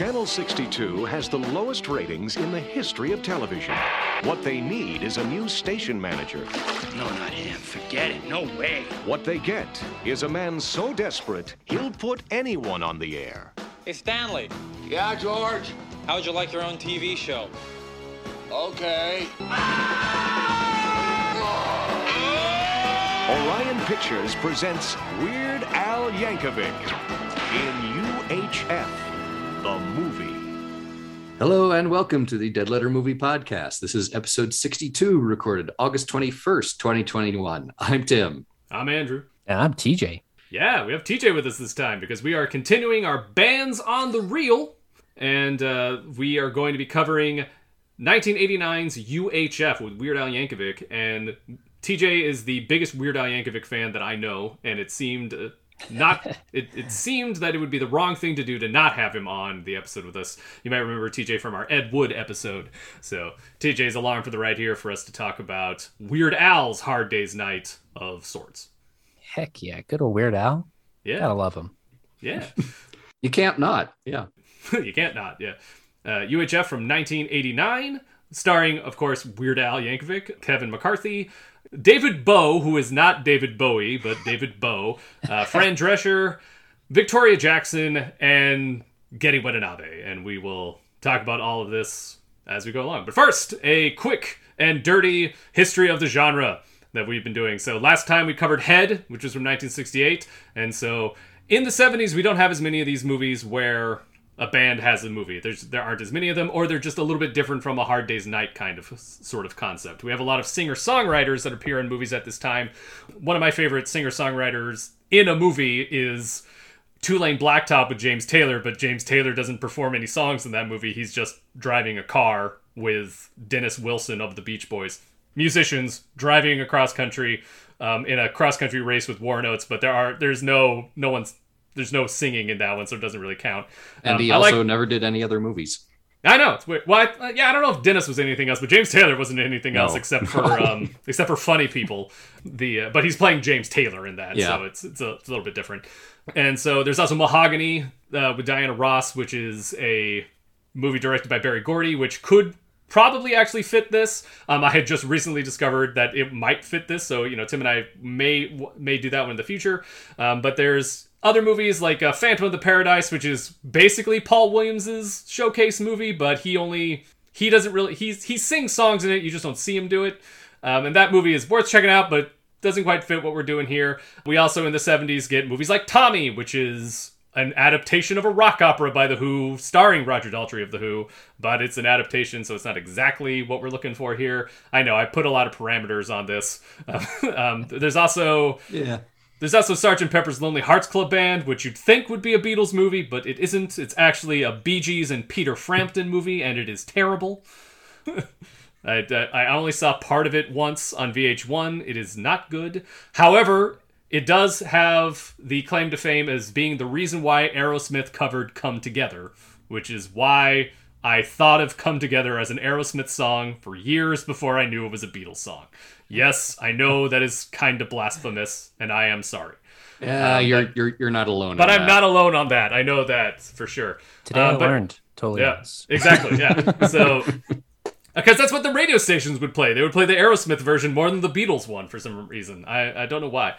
Channel 62 has the lowest ratings in the history of television. What they need is a new station manager. No, not him. Forget it. No way. What they get is a man so desperate, he'll put anyone on the air. Hey, Stanley, Yeah, George? how would you like your own TV show? Okay. Orion Pictures presents Weird Al Yankovic in UHF, the movie. Hello and welcome to the Dead Letter Movie Podcast. This is episode 62, recorded August 21st, 2021. I'm Tim. I'm Andrew. And I'm TJ. Yeah, we have TJ with us this time because we are continuing our bands on the reel, and uh, we are going to be covering 1989's UHF with Weird Al Yankovic. And TJ is the biggest Weird Al Yankovic fan that I know, and it seemed uh, not it, it seemed that it would be the wrong thing to do to not have him on the episode with us. You might remember TJ from our Ed Wood episode. So TJ's along for the ride here for us to talk about Weird Al's Hard Day's Night of sorts. Heck yeah. Good old Weird Al. Yeah. Gotta love him. Yeah. You can't not. Yeah. you can't not. Yeah. Uh, UHF from 1989, starring, of course, Weird Al Yankovic, Kevin McCarthy, David Bowe, who is not David Bowie, but David Bowe, uh, Fran Drescher, Victoria Jackson, and Gedde Watanabe. And we will talk about all of this as we go along. But first, a quick and dirty history of the genre that we've been doing. So last time we covered Head, which was from 1968. And so in the 70s, we don't have as many of these movies where a band has a movie. There's there aren't as many of them, or they're just a little bit different from a Hard Day's Night kind of sort of concept. We have a lot of singer songwriters that appear in movies at this time. One of my favorite singer songwriters in a movie is Two Lane Blacktop with James Taylor, but James Taylor doesn't perform any songs in that movie. He's just driving a car with Dennis Wilson of the Beach Boys, musicians driving across country um, in a cross country race with Warren Oates. But there are there's no no one's there's no singing in that one, so it doesn't really count. And Um, he also like- never did any other movies. I know. It's weird. Well, I, uh, yeah, I don't know if Dennis was anything else, but James Taylor wasn't anything else except for um, except for funny people. The uh, but he's playing James Taylor in that, Yeah. so it's it's a, it's a little bit different. And so there's also Mahogany uh, with Diana Ross, which is a movie directed by Berry Gordy, which could probably actually fit this. Um, I had just recently discovered that it might fit this, so you know Tim and I may may do that one in the future. Um, but there's other movies like uh, Phantom of the Paradise, which is basically Paul Williams's showcase movie, but he only he doesn't really he's he sings songs in it. You just don't see him do it. Um, and that movie is worth checking out, but doesn't quite fit what we're doing here. We also in the 70s get movies like Tommy, which is an adaptation of a rock opera by The Who, starring Roger Daltrey of The Who, but it's an adaptation, so it's not exactly what we're looking for here. I know I put a lot of parameters on this. um, there's also Yeah. There's also Sergeant Pepper's Lonely Hearts Club Band, which you'd think would be a Beatles movie, but it isn't. It's actually a Bee Gees and Peter Frampton movie, and it is terrible. I, uh, I only saw part of it once on VH1. It is not good. However, it does have the claim to fame as being the reason why Aerosmith covered Come Together, which is why I thought of Come Together as an Aerosmith song for years before I knew it was a Beatles song. Yes, I know that is kind of blasphemous, and I am sorry. Yeah, you're, you're you're not alone. But in I'm that. not alone on that. I know that for sure. Today Uh, I but- learned. Totally. Yeah, is. exactly. Yeah. So, because that's what the radio stations would play. They would play the Aerosmith version more than the Beatles one for some reason. I, I don't know why.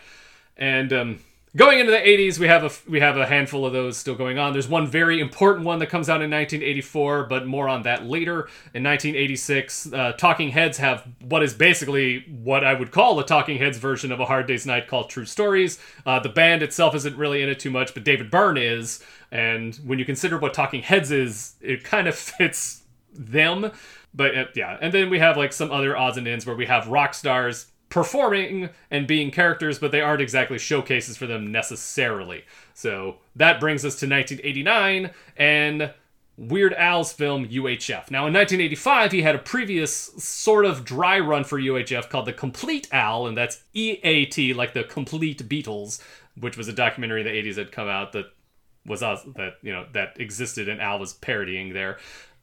And um, going into the 80s, we have a we have a handful of those still going on. There's one very important one that comes out in 1984, but more on that later. In 1986, uh, Talking Heads have what is basically what I would call a Talking Heads version of A Hard Day's Night called True Stories. Uh, the band itself isn't really in it too much, but David Byrne is. And when you consider what Talking Heads is, it kind of fits them. But uh, yeah, and then we have like some other odds and ends where we have rock stars performing and being characters, but they aren't exactly showcases for them necessarily. So that brings us to 1989 and Weird Al's film UHF. Now, in 1985, he had a previous sort of dry run for UHF called The Compleat Al, and that's EAT, like the Compleat Beatles, which was a documentary in the 80s that come out that was us that you know that existed and Al was parodying there.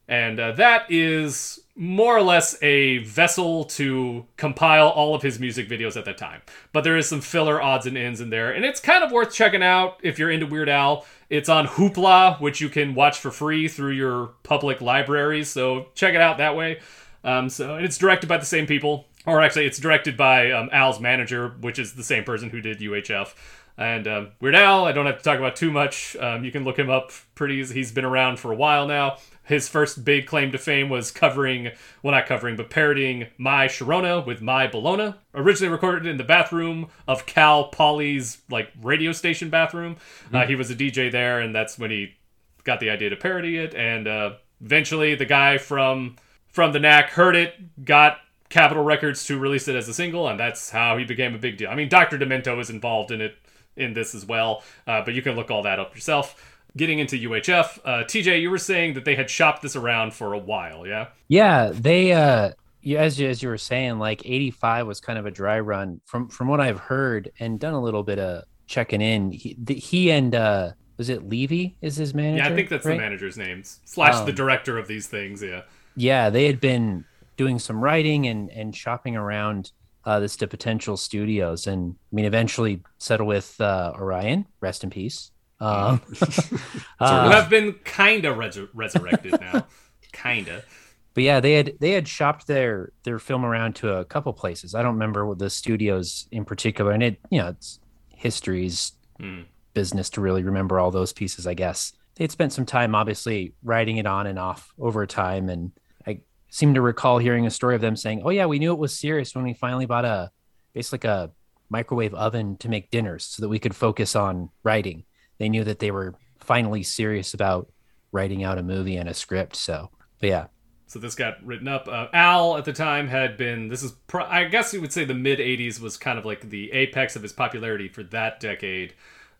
And uh, that is more or less a vessel to compile all of his music videos at that time. But there is some filler odds and ends in there, and it's kind of worth checking out if you're into Weird Al. It's on Hoopla, which you can watch for free through your public libraries. So check it out that way. Um, so and it's directed by the same people, or actually, it's directed by um, Al's manager, which is the same person who did UHF. And um, Weird Al, I don't have to talk about too much. Um, you can look him up pretty easy. He's been around for a while now. His first big claim to fame was covering, well, not covering, but parodying My Sharona with My Bologna. Originally recorded in the bathroom of Cal Poly's like radio station bathroom. Uh, he was a DJ there, and that's when he got the idea to parody it. And uh, eventually, the guy from from the Knack heard it, got Capitol Records to release it as a single, and that's how he became a big deal. I mean, Dr. Demento was involved in it in this as well, uh, but you can look all that up yourself. Getting into UHF, uh, TJ, you were saying that they had shopped this around for a while, yeah? Yeah, they uh you, as you, as you were saying, like 85 was kind of a dry run from from what I've heard and done a little bit of checking in. He, the, he and uh was it Levey is his manager? Yeah, I think that's right? the manager's name slash the Um, director of these things. Yeah, yeah, they had been doing some writing and and shopping around uh, this to potential studios, and I mean, eventually settle with uh, Orion. Rest in peace. Um, who uh, have been kind of resur- resurrected now, kinda. but yeah, they had they had shopped their their film around to a couple places. I don't remember what the studios in particular, and it you know it's history's Hmm. business to really remember all those pieces. I guess they had spent some time, obviously, writing it on and off over time, and I seem to recall hearing a story of them saying, "Oh yeah, we knew it was serious when we finally bought a basically like a microwave oven to make dinners so that we could focus on writing." They knew that they were finally serious about writing out a movie and a script. So, but yeah, So this got written up. Uh, Al at the time had been. This is, pro- I guess you would say, the mid '80s was kind of like the apex of his popularity for that decade,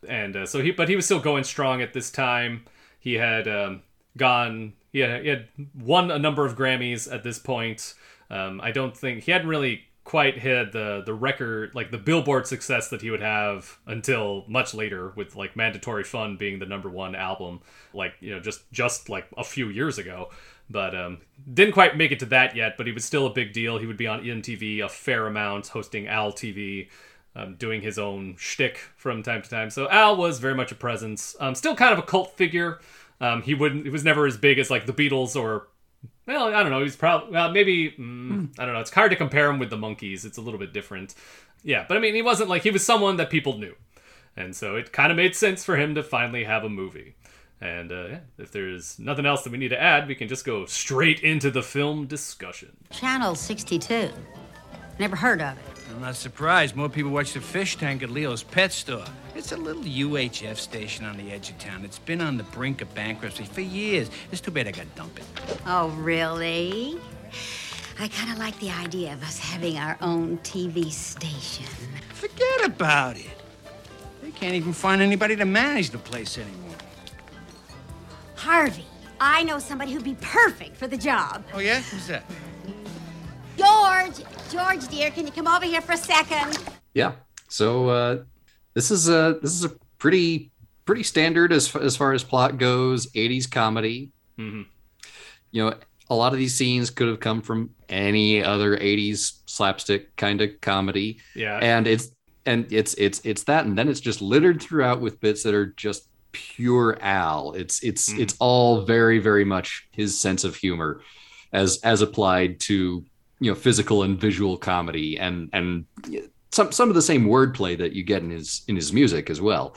and uh, so he, but he was still going strong at this time. He had um, gone. He had, he had won a number of Grammys at this point. Um, I don't think he hadn't really quite hit the the record like the Billboard success that he would have until much later with like Mandatory Fun being the number one album like you know just just like a few years ago. But um, didn't quite make it to that yet but he was still a big deal. He would be on MTV a fair amount hosting Al TV um, doing his own shtick from time to time. So Al was very much a presence. Um, still kind of a cult figure. Um, he wouldn't he was never as big as like the Beatles or well, I don't know. He's probably well, maybe mm, I don't know. It's hard to compare him with the Monkees. It's a little bit different. Yeah, but I mean, he wasn't like he was someone that people knew, and so it kind of made sense for him to finally have a movie. And uh, yeah, if there's nothing else that we need to add, we can just go straight into the film discussion. Channel 62. Never heard of it. I'm not surprised. More people watch the fish tank at Leo's pet store. It's a little UHF station on the edge of town. It's been on the brink of bankruptcy for years. It's too bad I got dump it. Oh, really? I kind of like the idea of us having our own TV station. Forget about it. They can't even find anybody to manage the place anymore. Harvey, I know somebody who'd be perfect for the job. Oh, yeah? Who's that? George, George, dear, can you come over here for a second? Yeah. So uh, this is a this is a pretty pretty standard as as far as plot goes. 80s comedy. Mhm. You know, a lot of these scenes could have come from any other 80s slapstick kind of comedy. Yeah, and it's and it's it's it's that and then it's just littered throughout with bits that are just pure al it's it's Mhm. it's all very very much his sense of humor as as applied to you know physical and visual comedy and and some some of the same wordplay that you get in his in his music as well.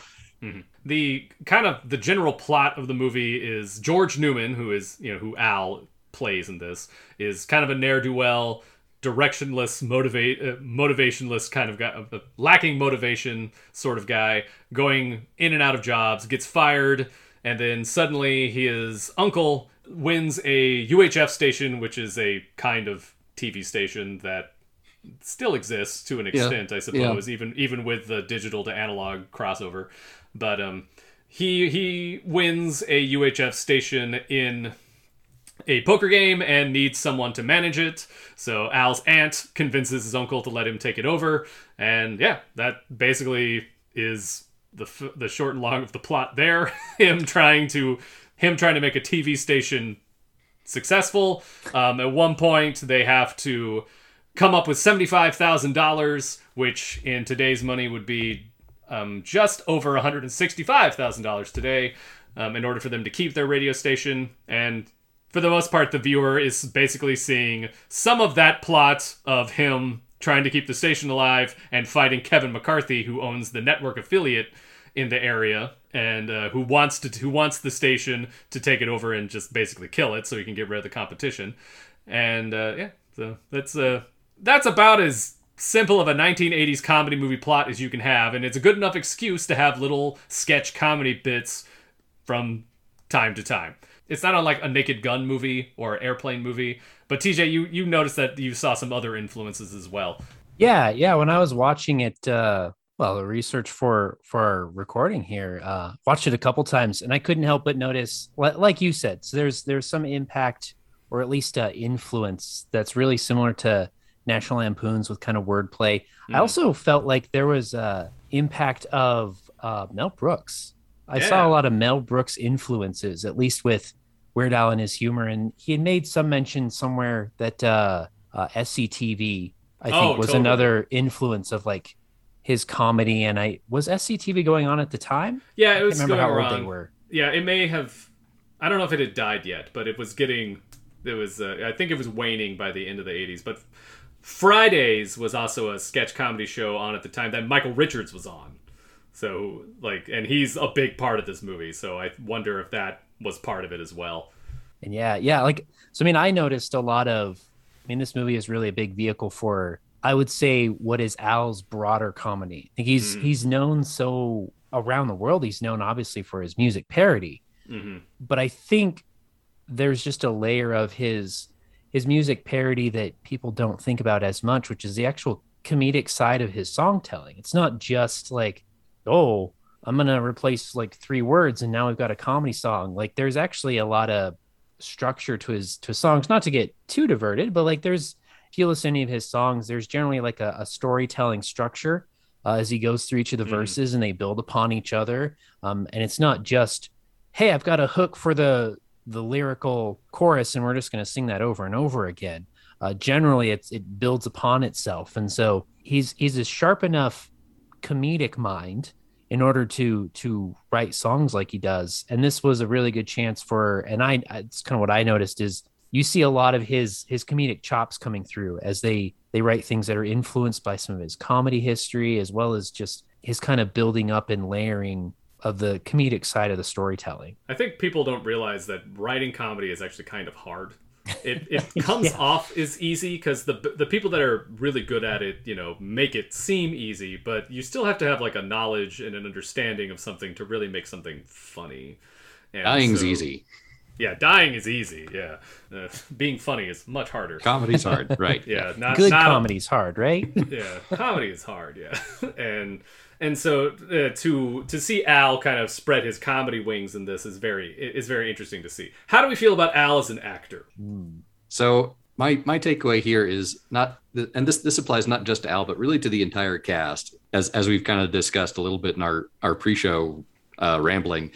The kind of the general plot of the movie is George Newman, who is you know who Al plays in this, is kind of a ne'er do well, directionless, motivate uh, motivationless kind of guy, uh, lacking motivation sort of guy, going in and out of jobs, gets fired, and then suddenly his uncle wins a UHF station, which is a kind of TV station that still exists to an Yeah. extent, I suppose, even even with the digital to analog crossover. But um, he he wins a UHF station in a poker game and needs someone to manage it. So Al's aunt convinces his uncle to let him take it over, and yeah, that basically is the f- the short and long of the plot there. him trying to him trying to make a TV station successful. Um, at one point, they have to come up with seventy-five thousand dollars, which in today's money would be um, just over $165,000 today um, in order for them to keep their radio station. And for the most part, the viewer is basically seeing some of that plot of him trying to keep the station alive and fighting Kevin McCarthy, who owns the network affiliate in the area and uh, who wants to who wants the station to take it over and just basically kill it so he can get rid of the competition. And uh, yeah, so that's uh that's about as simple of a 1980s comedy movie plot as you can have, and it's a good enough excuse to have little sketch comedy bits from time to time. It's not unlike a Naked Gun movie or airplane movie, but TJ, you you noticed that you saw some other influences as well. Yeah, yeah. When I was watching it, uh, well, the research for for our recording here, uh, watched it a couple times, and I couldn't help but notice, like you said, so there's there's some impact or at least uh, influence that's really similar to National Lampoons with kind of wordplay. Mm. I also felt like there was uh, impact of uh, Mel Brooks. I yeah. saw a lot of Mel Brooks influences, at least with Weird Al and his humor, and he had made some mention somewhere that uh, uh, SCTV, I think, oh, was totally. another influence of like his comedy. And I was SCTV going on at the time. Yeah, it was. remember how around. old they were. Yeah, it may have. I don't know if it had died yet, but it was getting. It was. Uh, I think it was waning by the end of the '80s, but Fridays was also a sketch comedy show on at the time that Michael Richards was on. So like, and he's a big part of this movie. So I wonder if that was part of it as well. And yeah, yeah, like so. I mean, I noticed a lot of. I mean, this movie is really a big vehicle for. I would say what is Al's broader comedy. I think he's mm. he's known so around the world. He's known obviously for his music parody, mm-hmm. but I think there's just a layer of his his music parody that people don't think about as much, which is the actual comedic side of his song telling. It's not just like, oh, I'm gonna replace like three words and now we've got a comedy song. Like there's actually a lot of structure to his to his songs, not to get too diverted, but like there's if you listen to any of his songs, there's generally like a, a storytelling structure uh, as he goes through each of the mm. verses and they build upon each other. Um, and it's not just, hey, I've got a hook for the the lyrical chorus and we're just going to sing that over and over again uh, generally it's it builds upon itself and so he's he's a sharp enough comedic mind in order to to write songs like he does and this was a really good chance for and i it's kind of what i noticed is you see a lot of his his comedic chops coming through as they they write things that are influenced by some of his comedy history as well as just his kind of building up and layering of the comedic side of the storytelling. I think people don't realize that writing comedy is actually kind of hard. It it comes yeah. off as easy because the the people that are really good at it, you know, make it seem easy, but you still have to have like a knowledge and an understanding of something to really make something funny. And Dying's so, easy. Yeah, dying is easy. Yeah, uh, being funny is much harder. Comedy's hard, right? yeah, not good not, comedy's hard, right? yeah, comedy is hard. Yeah, and and so uh, to to see Al kind of spread his comedy wings in this is very is very interesting to see. How do we feel about Al as an actor? So my my takeaway here is not and this this applies not just to Al but really to the entire cast as as we've kind of discussed a little bit in our our pre-show uh, rambling that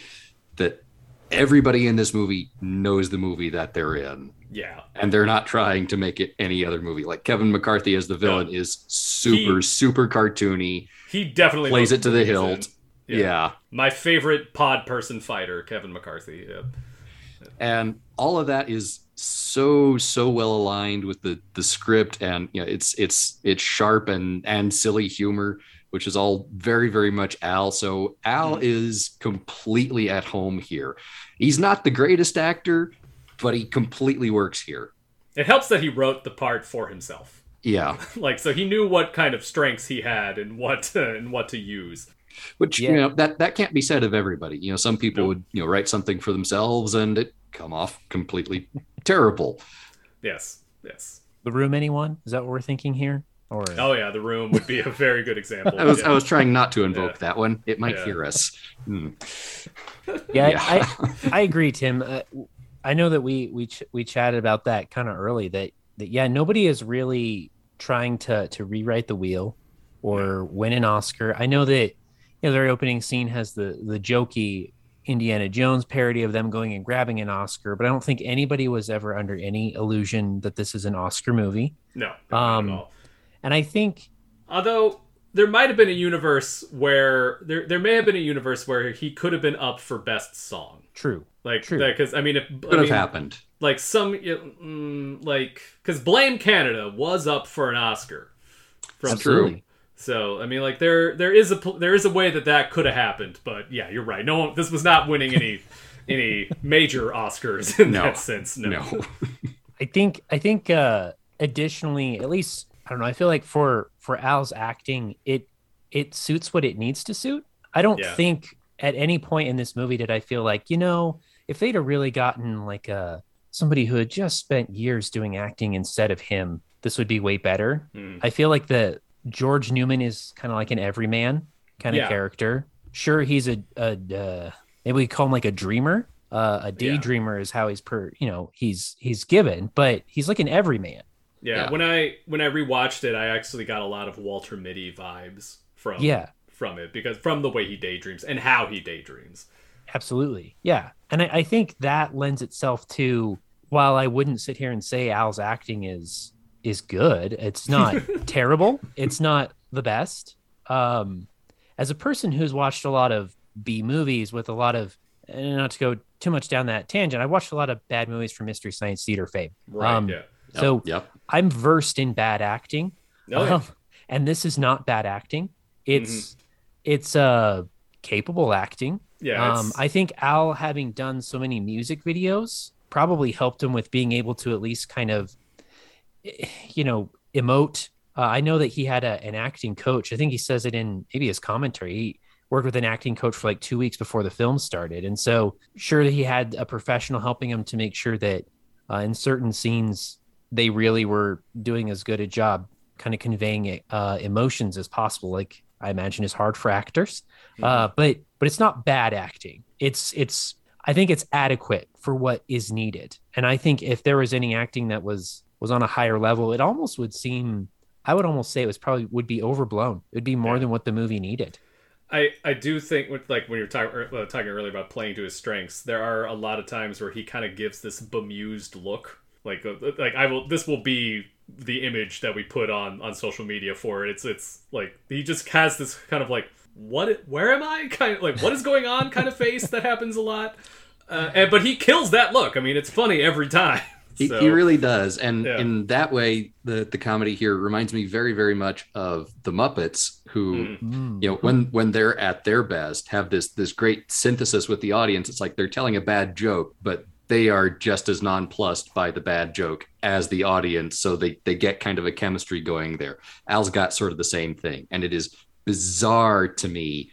everybody in this movie knows the movie that they're in. Yeah. And they're not trying to make it any other movie. Like Kevin McCarthy as the villain is super he, super cartoony he definitely plays it to the hilt. Yeah. yeah. My favorite pod person fighter, Kevin McCarthy. Yeah. And all of that is so so well aligned with the the script and you know it's it's it's sharp and and silly humor which is all very very much al so al mm. is completely at home here he's not the greatest actor but he completely works here it helps that he wrote the part for himself yeah. like so he knew what kind of strengths he had and what to, and what to use. Which yeah. you know that that can't be said of everybody. You know, some people nope. would you know write something for themselves and it come off completely terrible. Yes. Yes. The room anyone? Is that what we're thinking here? Or Oh yeah, the room would be a very good example. I was yeah. I was trying not to invoke yeah. that one. It might yeah. hear us. Hmm. Yeah, I I agree, Tim. Uh, I know that we we ch- we chatted about that kind of early that that yeah, nobody is really trying to to rewrite the wheel or win an Oscar. I know that you know their opening scene has the the jokey Indiana Jones parody of them going and grabbing an Oscar, but I don't think anybody was ever under any illusion that this is an Oscar movie. No. Um, and I think although there might have been a universe where there there may have been a universe where he could have been up for best song. True. Like True. because I mean if Could I have happened. like some mm, like because Blame Canada was up for an Oscar. From Absolutely. So I mean, like there there is a there is a way that that could have happened, but yeah, you're right. No one this was not winning any any major Oscars in No. that sense. No. No. I think I think uh additionally, at least I don't know, I feel like for for Al's acting, it it suits what it needs to suit. I don't Yeah. think at any point in this movie did I feel like, you know, if they'd have really gotten like uh somebody who had just spent years doing acting instead of him, this would be way better. Mm. I feel like the George Newman is kind of like an everyman kind of Yeah. character. Sure, he's a, a uh, maybe we call him like a dreamer. Uh, a daydreamer is how he's per, you know, he's he's given, but he's like an everyman. Yeah, Yeah. when I when I rewatched it, I actually got a lot of Walter Mitty vibes from Yeah. from it because from the way he daydreams and how he daydreams. Absolutely. Yeah. And I, I think that lends itself to while I wouldn't sit here and say Al's acting is is good, it's not terrible. It's not the best. Um as a person who's watched a lot of B movies with a lot of and not to go too much down that tangent, I watched a lot of bad movies from Mystery Science Theater fame. Right. Um, yeah. So Yep. I'm versed in bad acting. Oh. Um, and this is not bad acting. It's Mm-hmm. it's uh capable acting. Yeah, Um, I think Al having done so many music videos probably helped him with being able to at least kind of you know emote. Uh, I know that he had a, an acting coach. I think he says it in maybe his commentary. He worked with an acting coach for like two weeks before the film started, and so sure that he had a professional helping him to make sure that uh, in certain scenes they really were doing as good a job kind of conveying uh, emotions as possible. Like i imagine is hard for actors uh, but but it's not bad acting. It's it's i think it's adequate for what is needed. And i think if there was any acting that was was on a higher level it almost would seem i would almost say it was probably would be overblown. It would be more Yeah. than what the movie needed. I, I do think with like when you were talking uh, talking earlier about playing to his strengths, there are a lot of times where he kind of gives this bemused look. Like uh, like I will this will be the image that we put on on social media for it. It's it's like he just has this kind of like what where am I kind of like what is going on kind of face that happens a lot. Uh, and, but he kills that look. I mean, it's funny every time. He, So- he really does, and Yeah. in that way, the the comedy here reminds me very, very much of the Muppets, who Mm. you know when when they're at their best, have this this great synthesis with the audience. It's like they're telling a bad joke, but they are just as nonplussed by the bad joke as the audience, so they they get kind of a chemistry going there. Al's got sort of the same thing, and it is bizarre to me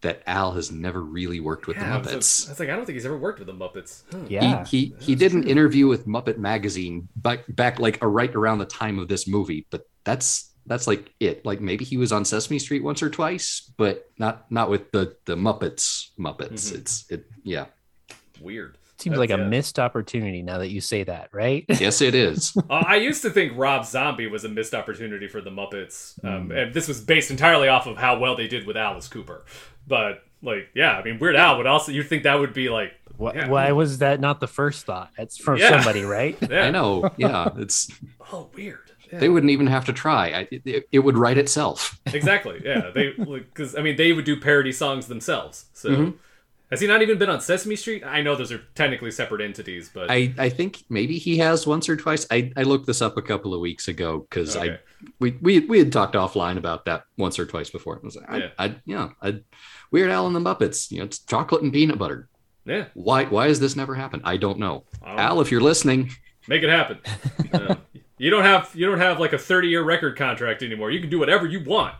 that Al has never really worked with Yeah, the Muppets. I was like, I don't think he's ever worked with the Muppets. Huh. yeah He he, he did an interview with Muppet Magazine back back like a right around the time of this movie, but that's that's like it. Like maybe he was on Sesame Street once or twice, but not not with the the Muppets. Muppets. Mhm. It's it. Yeah. Weird. Seems That's- like a yeah. missed opportunity now that you say that right Yes, it is. Uh, I used to think Rob Zombie was a missed opportunity for the Muppets, um, and this was based entirely off of how well they did with Alice Cooper. But like, yeah, I mean, Weird Al would also you'd think that would be like, Why, Yeah. why was that not the first thought? That's from Yeah. somebody, right? yeah, I know. Yeah. It's Oh, weird. Yeah. they wouldn't even have to try. I, it, it would write itself. exactly. Yeah, they because I mean they would do parody songs themselves. So Mm-hmm. Has he not even been on Sesame Street? I know those are technically separate entities, but I, I think maybe he has once or twice. I, I looked this up a couple of weeks ago because Okay. I we, we we had talked offline about that once or twice before. I was like, I, Yeah. I, yeah, I, Weird Al and the Muppets. You know, it's chocolate and peanut butter. yeah, Why why has this never happened? I don't know. I don't Al, if you're listening, make it happen. Uh, you don't have you don't have like a thirty year record contract anymore. You can do whatever you want.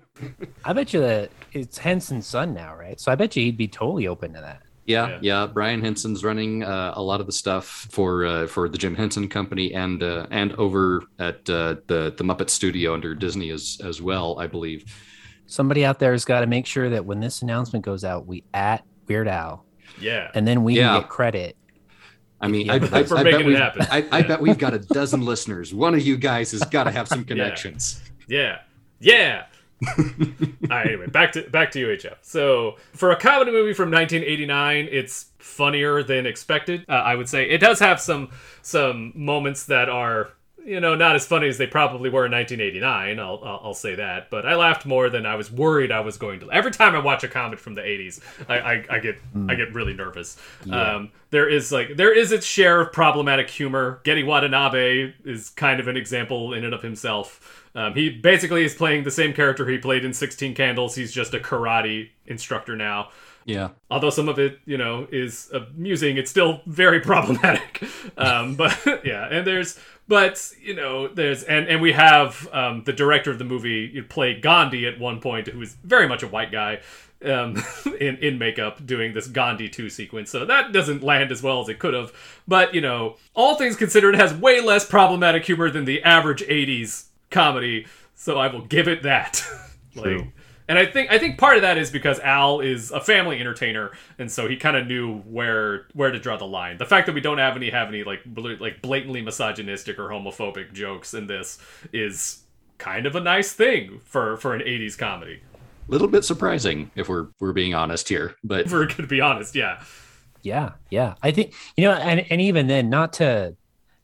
I bet you that it's Henson's son now, right? So I bet you he'd be totally open to that. yeah, Yeah. yeah. Brian Henson's running uh, a lot of the stuff for uh, for the Jim Henson Company and uh, and over at uh, the the Muppet Studio under Disney as as well, I believe. Somebody out there has got to make sure that when this announcement goes out, we at Weird Al, Yeah, and then we Yeah. can get credit. I mean, Yeah, I, I, I bet we've, happen. I, I bet we've got a dozen listeners. One of you guys has got to have some connections. Yeah. Yeah. All right, anyway, back to back to UHF. So, for a comedy movie from 1989, it's funnier than expected. Uh, I would say it does have some some moments that are you know, not as funny as they probably were in 1989. I'll, I'll, I'll say that. But I laughed more than I was worried I was going to. Every time I watch a comedy from the 80s, I, I, I get I get really nervous. Um, there is like there is its share of problematic humor. Gedde Watanabe is kind of an example in and of himself. Um, he basically is playing the same character he played in 16 Candles. He's just a karate instructor now Yeah. although some of it you know is amusing it's still very problematic um but yeah and there's but you know there's and and we have um the director of the movie play gandhi at one point who is very much a white guy um in in makeup doing this gandhi 2 sequence so that doesn't land as well as it could have but you know all things considered it has way less problematic humor than the average 80s comedy so i will give it that like and I think I think part of that is because Al is a family entertainer, and so he kind of knew where where to draw the line. The fact that we don't have any have any like bl- like blatantly misogynistic or homophobic jokes in this is kind of a nice thing for for an '80s comedy. A little bit surprising if we're we're being honest here, but If we're gonna be honest, yeah, Yeah, yeah. I think you know, and and even then, not to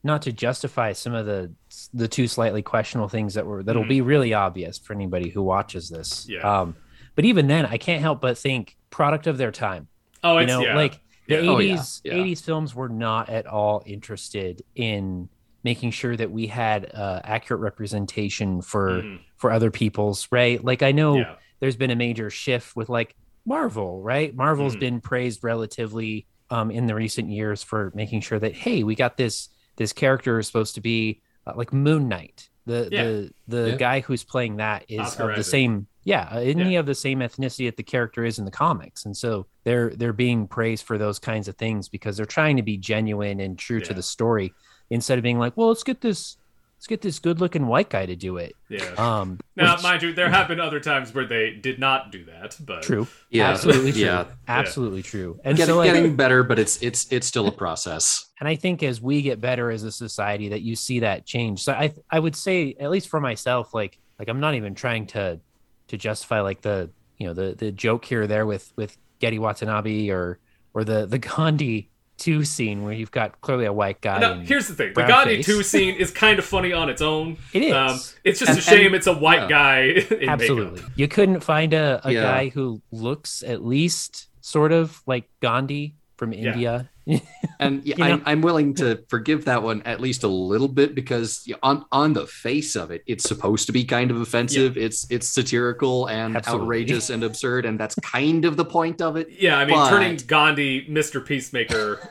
not to justify some of the the two slightly questionable things that were that'll be really obvious for anybody who watches this. Yeah. Um, but even then, I can't help but think product of their time. Oh, you it's know, yeah. like the Yeah. Oh, yeah, 80s yeah. 80s films were not at all interested in making sure that we had uh, accurate representation for Mhm. for other people's right like i know Yeah. there's been a major shift with like marvel right marvel's Mhm. been praised relatively um, in the recent years for making sure that hey we got this this character is supposed to be like moon knight the Yeah. the the Yeah. guy who's playing that is Oscar of the same yeah uh, isn't Yeah. he of the same ethnicity that the character is in the comics and so they're they're being praised for those kinds of things because they're trying to be genuine and true to the story instead of being like well let's get this let's get this good looking white guy to do it yeah. um now, which- mind you, there have been other times where they did not do that, but true yeah, absolutely true yeah, absolutely true and getting, so like, getting better, but it's it's it's still a process. and I think as we get better as a society, that you see that change. So I I would say at least for myself, like like I'm not even trying to to justify like the you know the the joke here or there with with Gedde Watanabe or or the the Gandhi two scene where you've got clearly a white guy. No, here's the thing: the Gandhi face. two scene is kind of funny on its own. It is. Um, it's just And- a shame and- it's a white yeah. guy. In Absolutely, makeup. you couldn't find a, a Yeah. guy who looks at least sort of like Gandhi from India. And yeah, I'm, I'm willing to forgive that one at least a little bit because on on the face of it, it's supposed to be kind of offensive. It's it's satirical and Absolutely. outrageous and absurd, and that's kind of the point of it. Yeah, I mean, But- turning Gandhi, Mr. Peacemaker,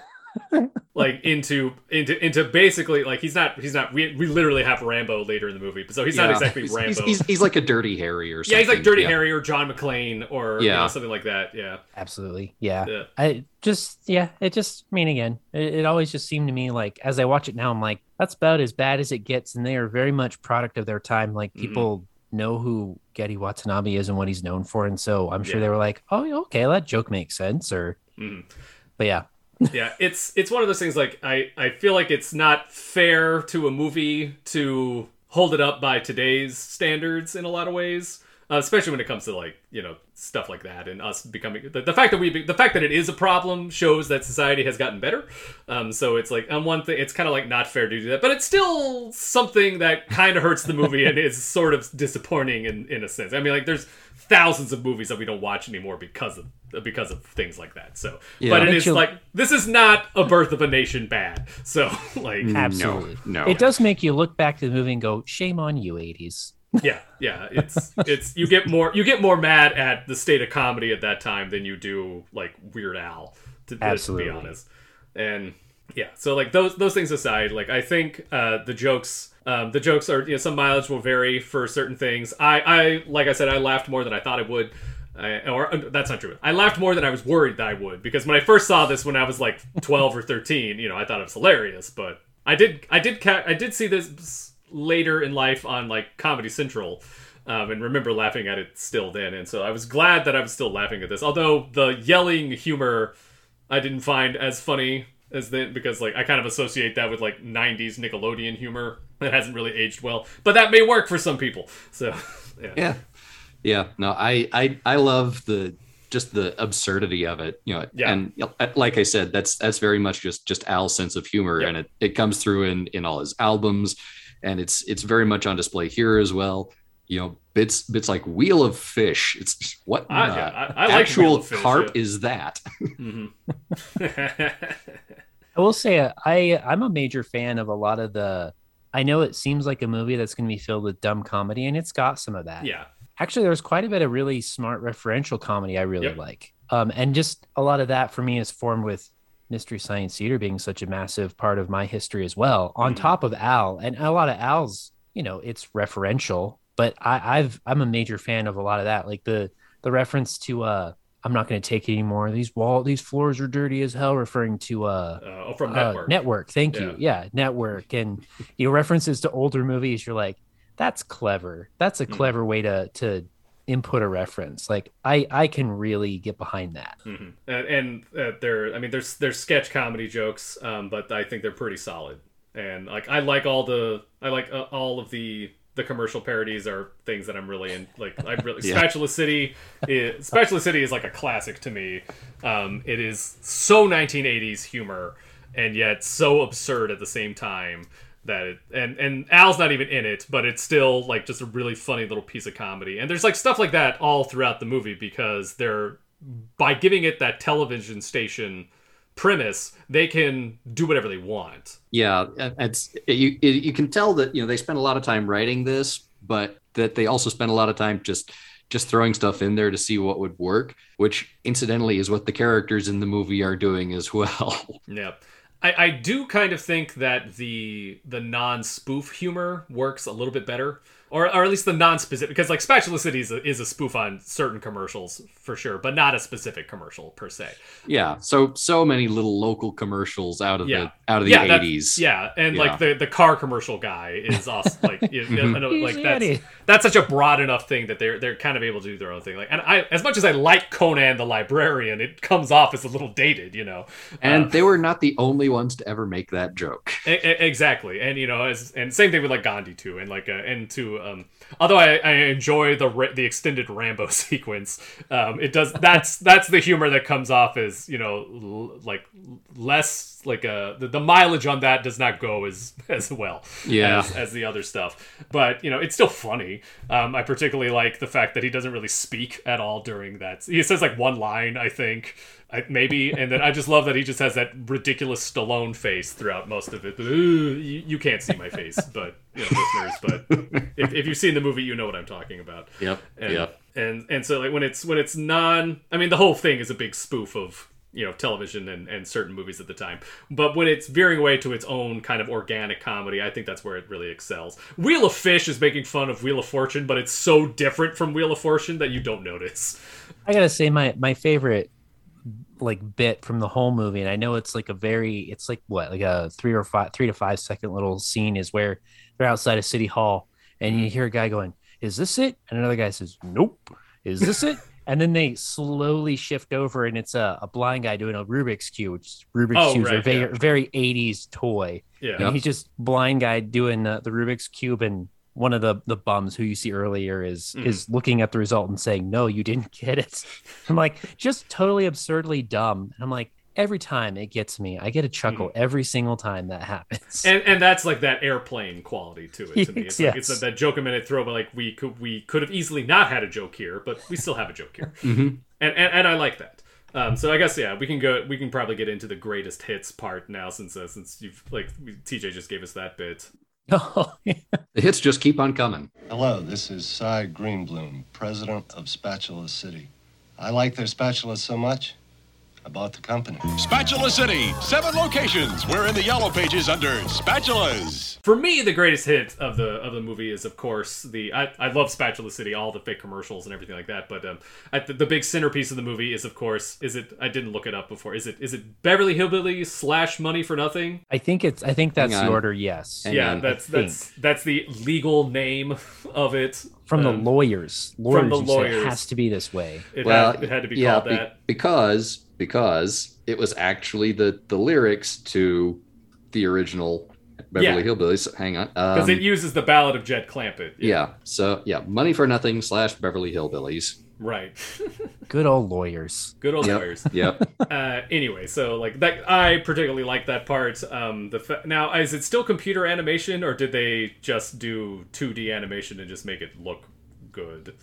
like into into into basically like he's not he's not. We, we literally have Rambo later in the movie, but so he's not exactly He's, Rambo. he's, he's, he's like a dirty Harry or something. yeah, he's like Dirty Yeah. Harry or John McClane or you Yeah. know, something like that. Yeah, Absolutely. Yeah. Yeah. I just, yeah, it just, I mean, again, it, it always just seemed to me like as I watch it now, I'm like, that's about as bad as it gets. And they are very much product of their time. Like Mhm. people know who Gedde Watanabe is and what he's known for. And so I'm sure Yeah. they were like, oh, okay, that joke makes sense. Or, Mhm. but yeah, yeah. It's it's one of those things. Like I I feel like it's not fair to a movie to hold it up by today's standards in a lot of ways. Uh, especially when it comes to like you know stuff like that and us becoming the, the fact that we be, the fact that it is a problem shows that society has gotten better um so it's like on one thing it's kind of like not fair to do that but it's still something that kind of hurts the movie and is sort of disappointing in in a sense i mean like there's thousands of movies that we don't watch anymore because of because of things like that so Yeah. but it is you- like this is not a birth of a nation bad so like absolutely. no. It does make you look back to the movie and go, shame on you, 80s. yeah yeah it's it's you get more you get more mad at the state of comedy at that time than you do like weird al to, to be honest and yeah so like those those things aside like i think uh the jokes um the jokes are you know some mileage will vary for certain things i i like i said i laughed more than i thought i would I, or uh, that's not true. I laughed more than I was worried that I would because when I first saw this when I was like 12 or 13, you know, I thought it was hilarious. But I did, I did, ca- I did see this later in life on like Comedy Central, um, and remember laughing at it still then. And so I was glad that I was still laughing at this. Although the yelling humor, I didn't find as funny as then because like I kind of associate that with like 90s Nickelodeon humor that hasn't really aged well. But that may work for some people. So yeah. Yeah. Yeah. No, I, I, I love the, just the absurdity of it, you know, Yeah. and like I said, that's, that's very much just, just Al's sense of humor Yeah. and it, it comes through in, in all his albums. and it's it's very much on display here as well. You know, bits bits like Wheel of Fish. It's what I- uh, yeah, I- I like actual Wheel of Fish, carp yeah. is that? Mhm. I will say uh, I I'm a major fan of a lot of the. I know it seems like a movie that's going to be filled with dumb comedy, and it's got some of that. yeah. Actually, there's quite a bit of really smart referential comedy I really Yep. like. Um, and just a lot of that for me is formed with Mystery Science Theater being such a massive part of my history as well. On Mhm. top of Al, and a lot of Al's, you know, it's referential, but I, I've I'm a major fan of a lot of that. Like the the reference to uh, I'm not going to take it anymore. These wall, these floors are dirty as hell, referring to uh, Uh, oh, from uh, Network. network. Thank you. Yeah, network. And you know, references to older movies. You're like, that's clever. That's a Hmm. clever way to to input a reference. Like I I can really get behind that. Mhm. And, and uh, they're, I mean, there's there's sketch comedy jokes, um, but I think they're pretty solid. And like, I like all the, I like uh, all of the the commercial parodies are things that I'm really in. Like, I really Yeah. Spatula City, is, Spatula City is like a classic to me. Um, it is so 1980s humor, and yet so absurd at the same time that it and and Al's not even in it, but it's still like just a really funny little piece of comedy. And there's like stuff like that all throughout the movie because they're by giving it that television station premise, they can do whatever they want. Yeah, it's you. You can tell that you know they spent a lot of time writing this, but that they also spent a lot of time just just throwing stuff in there to see what would work. Which, incidentally, is what the characters in the movie are doing as well. Yeah. I, I do kind of think that the the non spoof humor works a little bit better, or or at least the non specific because like Spatula City is a, is a spoof on certain commercials for sure, but not a specific commercial per se. yeah, so so many little local commercials out of Yeah. the out of the yeah, eighties. Yeah, and Yeah. like the the car commercial guy is awesome. like you know, like that's. That's such a broad enough thing that they're they're kind of able to do their own thing. Like, and I as much as I like Conan the Librarian, it comes off as a little dated, you know. and Uh, they were not the only ones to ever make that joke. E- exactly and you know as and same thing with like gandhi too and like uh, and to um although i, I enjoy the Ra- the extended rambo sequence um it does that's that's the humor that comes off as you know l- like less like uh the, the mileage on that does not go as as well Yeah. as, as the other stuff but you know it's still funny um i particularly like the fact that he doesn't really speak at all during that he says like one line i think I, maybe and then i just love that he just has that ridiculous stallone face throughout most of it Ooh, you, you can't see my face but you know listeners but if, if you've seen the movie you know what i'm talking about Yep. and, Yep. and and so like when it's when it's non i mean the whole thing is a big spoof of you know television and, and certain movies at the time but when it's veering away to its own kind of organic comedy i think that's where it really excels wheel of fish is making fun of wheel of fortune but it's so different from wheel of fortune that you don't notice I gotta say my my favorite like bit from the whole movie, and I know it's like a very it's like what like a three or five three to five second little scene is where they're outside of City Hall and you hear a guy going, "Is this it?" and another guy says, "Nope." Is this it? And then they slowly shift over, and it's a, a blind guy doing a Rubik's cube. Which Rubik's Oh, cubes are very, yeah. very 80s toy. yeah And he's just blind guy doing the, the Rubik's cube, and one of the the bums who you see earlier is Mhm. is looking at the result and saying, "No, you didn't get it." I'm like, just totally absurdly dumb. And I'm like, every time it gets me, I get a chuckle every single time that happens. and and that's like that airplane quality to it to me. It's like it's Yes. that joke a minute throw, but like we could we could have easily not had a joke here, but we still have a joke here, Mhm. and, and and I like that. Um, so I guess yeah, we can go. We can probably get into the greatest hits part now, since uh, since you've like TJ just gave us that bit. Oh, The hits just keep on coming. Hello, this is Cy Greenbloom, president of Spatula City. I like their spatulas so much, I bought the company. Spatula City, seven locations. We're in the yellow pages under spatulas. For me, the greatest hit of the of the movie is, of course, the I, I love Spatula City, all the fake commercials and everything like that. But um, I, the, the big centerpiece of the movie is, of course, is it? I didn't look it up before. Is it? Is it Beverly Hillbillies slash Money for Nothing? I think it's I think that's the order. Yes, Hang yeah, on. that's I that's that's the legal name of it. from the Um, lawyers. Lawyers, from the who said lawyers. it has to be this way. It, well, had, it had to be yeah, called be- that. because because it was actually the the lyrics to the original Beverly Yeah. Hillbillies. Hang on, Because um, it uses the ballad of Jed Clampett. yeah. So yeah, money for nothing slash Beverly Hillbillies. Right. Good old lawyers. Good old Yep. lawyers. Yep. Uh, anyway, so like that, I particularly like that part. Um, the fa- now is it still computer animation, or did they just do 2D animation and just make it look good?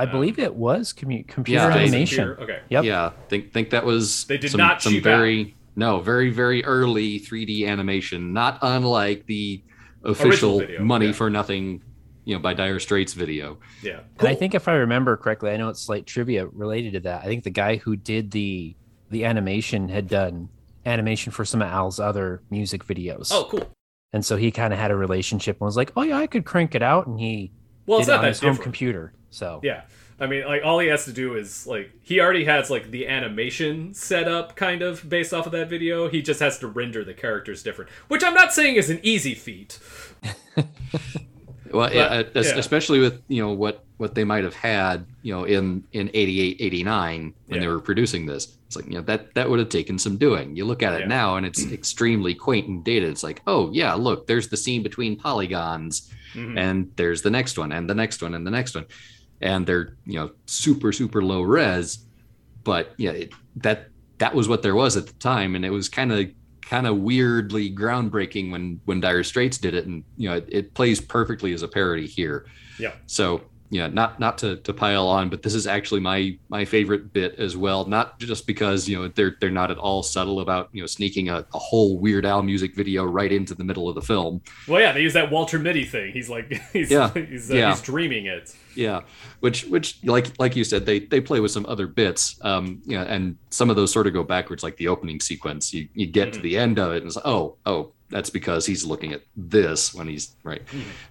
I believe it was commu- computer Yeah, animation. Computer- okay. Yep. Yeah, think think that was They did some, not some cheap out. very no, very very early 3D animation, not unlike the official video, money yeah. for nothing, you know, by Dire Straits video. Yeah. And I think if I remember correctly, I know it's slight trivia related to that. I think the guy who did the the animation had done animation for some of Al's other music videos. Oh, cool. And so he kind of had a relationship and was like, "Oh yeah, I could crank it out," and he Well, did it's it not on that his home computer. So Yeah. I mean, like all he has to do is like he already has like the animation set up kind of based off of that video. He just has to render the characters different, which I'm not saying is an easy feat. Well, But, es- yeah. especially with you know what what they might have had, you know, in in 88, 89 when they were producing this. It's like you know that that would have taken some doing. You look at it Yeah. now, and it's extremely quaint and dated. It's like, oh yeah, look, there's the scene between polygons, Mhm. and there's the next one, and the next one, and the next one, and they're you know super super low res, but yeah, it, that that was what there was at the time, and it was kind of kind of weirdly groundbreaking when when Dire Straits did it, and you know it, it plays perfectly as a parody here. Yeah. So yeah, not not to, to pile on, but this is actually my my favorite bit as well. Not just because you know they're they're not at all subtle about you know sneaking a, a whole Weird Al music video right into the middle of the film. Well, yeah, they use that Walter Mitty thing. He's like, he's Yeah. he's, uh, Yeah. he's dreaming it. Yeah, which which like like you said, they they play with some other bits, um, you know, and some of those sort of go backwards, like the opening sequence. You you get to the end of it, and it's like, oh oh, that's because he's looking at this when he's right.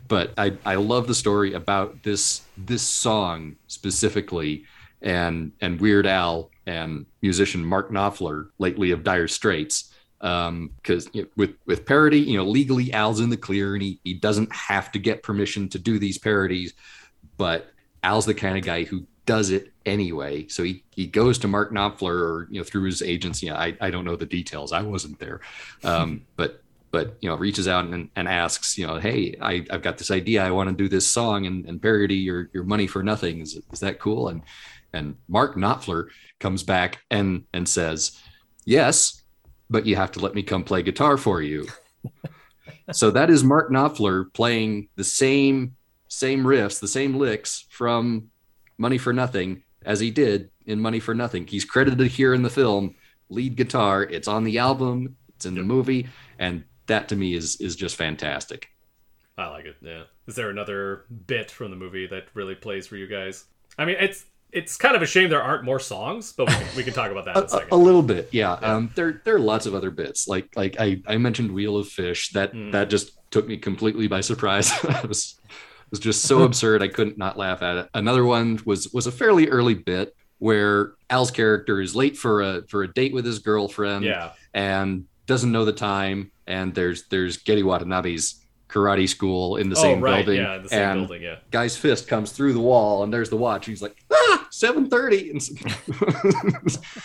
But I I love the story about this this song specifically, and and Weird Al and musician Mark Knopfler lately of Dire Straits because you know, with with parody, you know, legally Al's in the clear, and he he doesn't have to get permission to do these parodies but Al's the kind of guy who does it anyway. So he, he goes to Mark Knopfler or, you know, through his agency. I, I don't know the details. I wasn't there. Um, but, but, you know, reaches out and, and asks, you know, Hey, I, I've got this idea. I want to do this song and, and parody your, your money for nothing. Is, is that cool? And, and Mark Knopfler comes back and, and says, yes, but you have to let me come play guitar for you. so that is Mark Knopfler playing the same same riffs, the same licks from Money for Nothing as he did in Money for Nothing. He's credited here in the film, lead guitar. It's on the album, it's in the movie, and that to me is is just fantastic. I like it. Yeah. Is there another bit from the movie that really plays for you guys? I mean, it's it's kind of a shame there aren't more songs, but we can, we can talk about that in a A, second. a little bit, yeah. Um, there there are lots of other bits, like like I, I mentioned Wheel of Fish. That Hmm. that just took me completely by surprise. it was it was just so absurd. I couldn't not laugh at it. Another one was was a fairly early bit where Al's character is late for a for a date with his girlfriend. Yeah. and doesn't know the time. And there's there's Gedde Watanabe's karate school in the Oh, same right, building. yeah, the same and building, yeah. Guy's fist comes through the wall, and there's the watch. He's like, ah, seven thirty.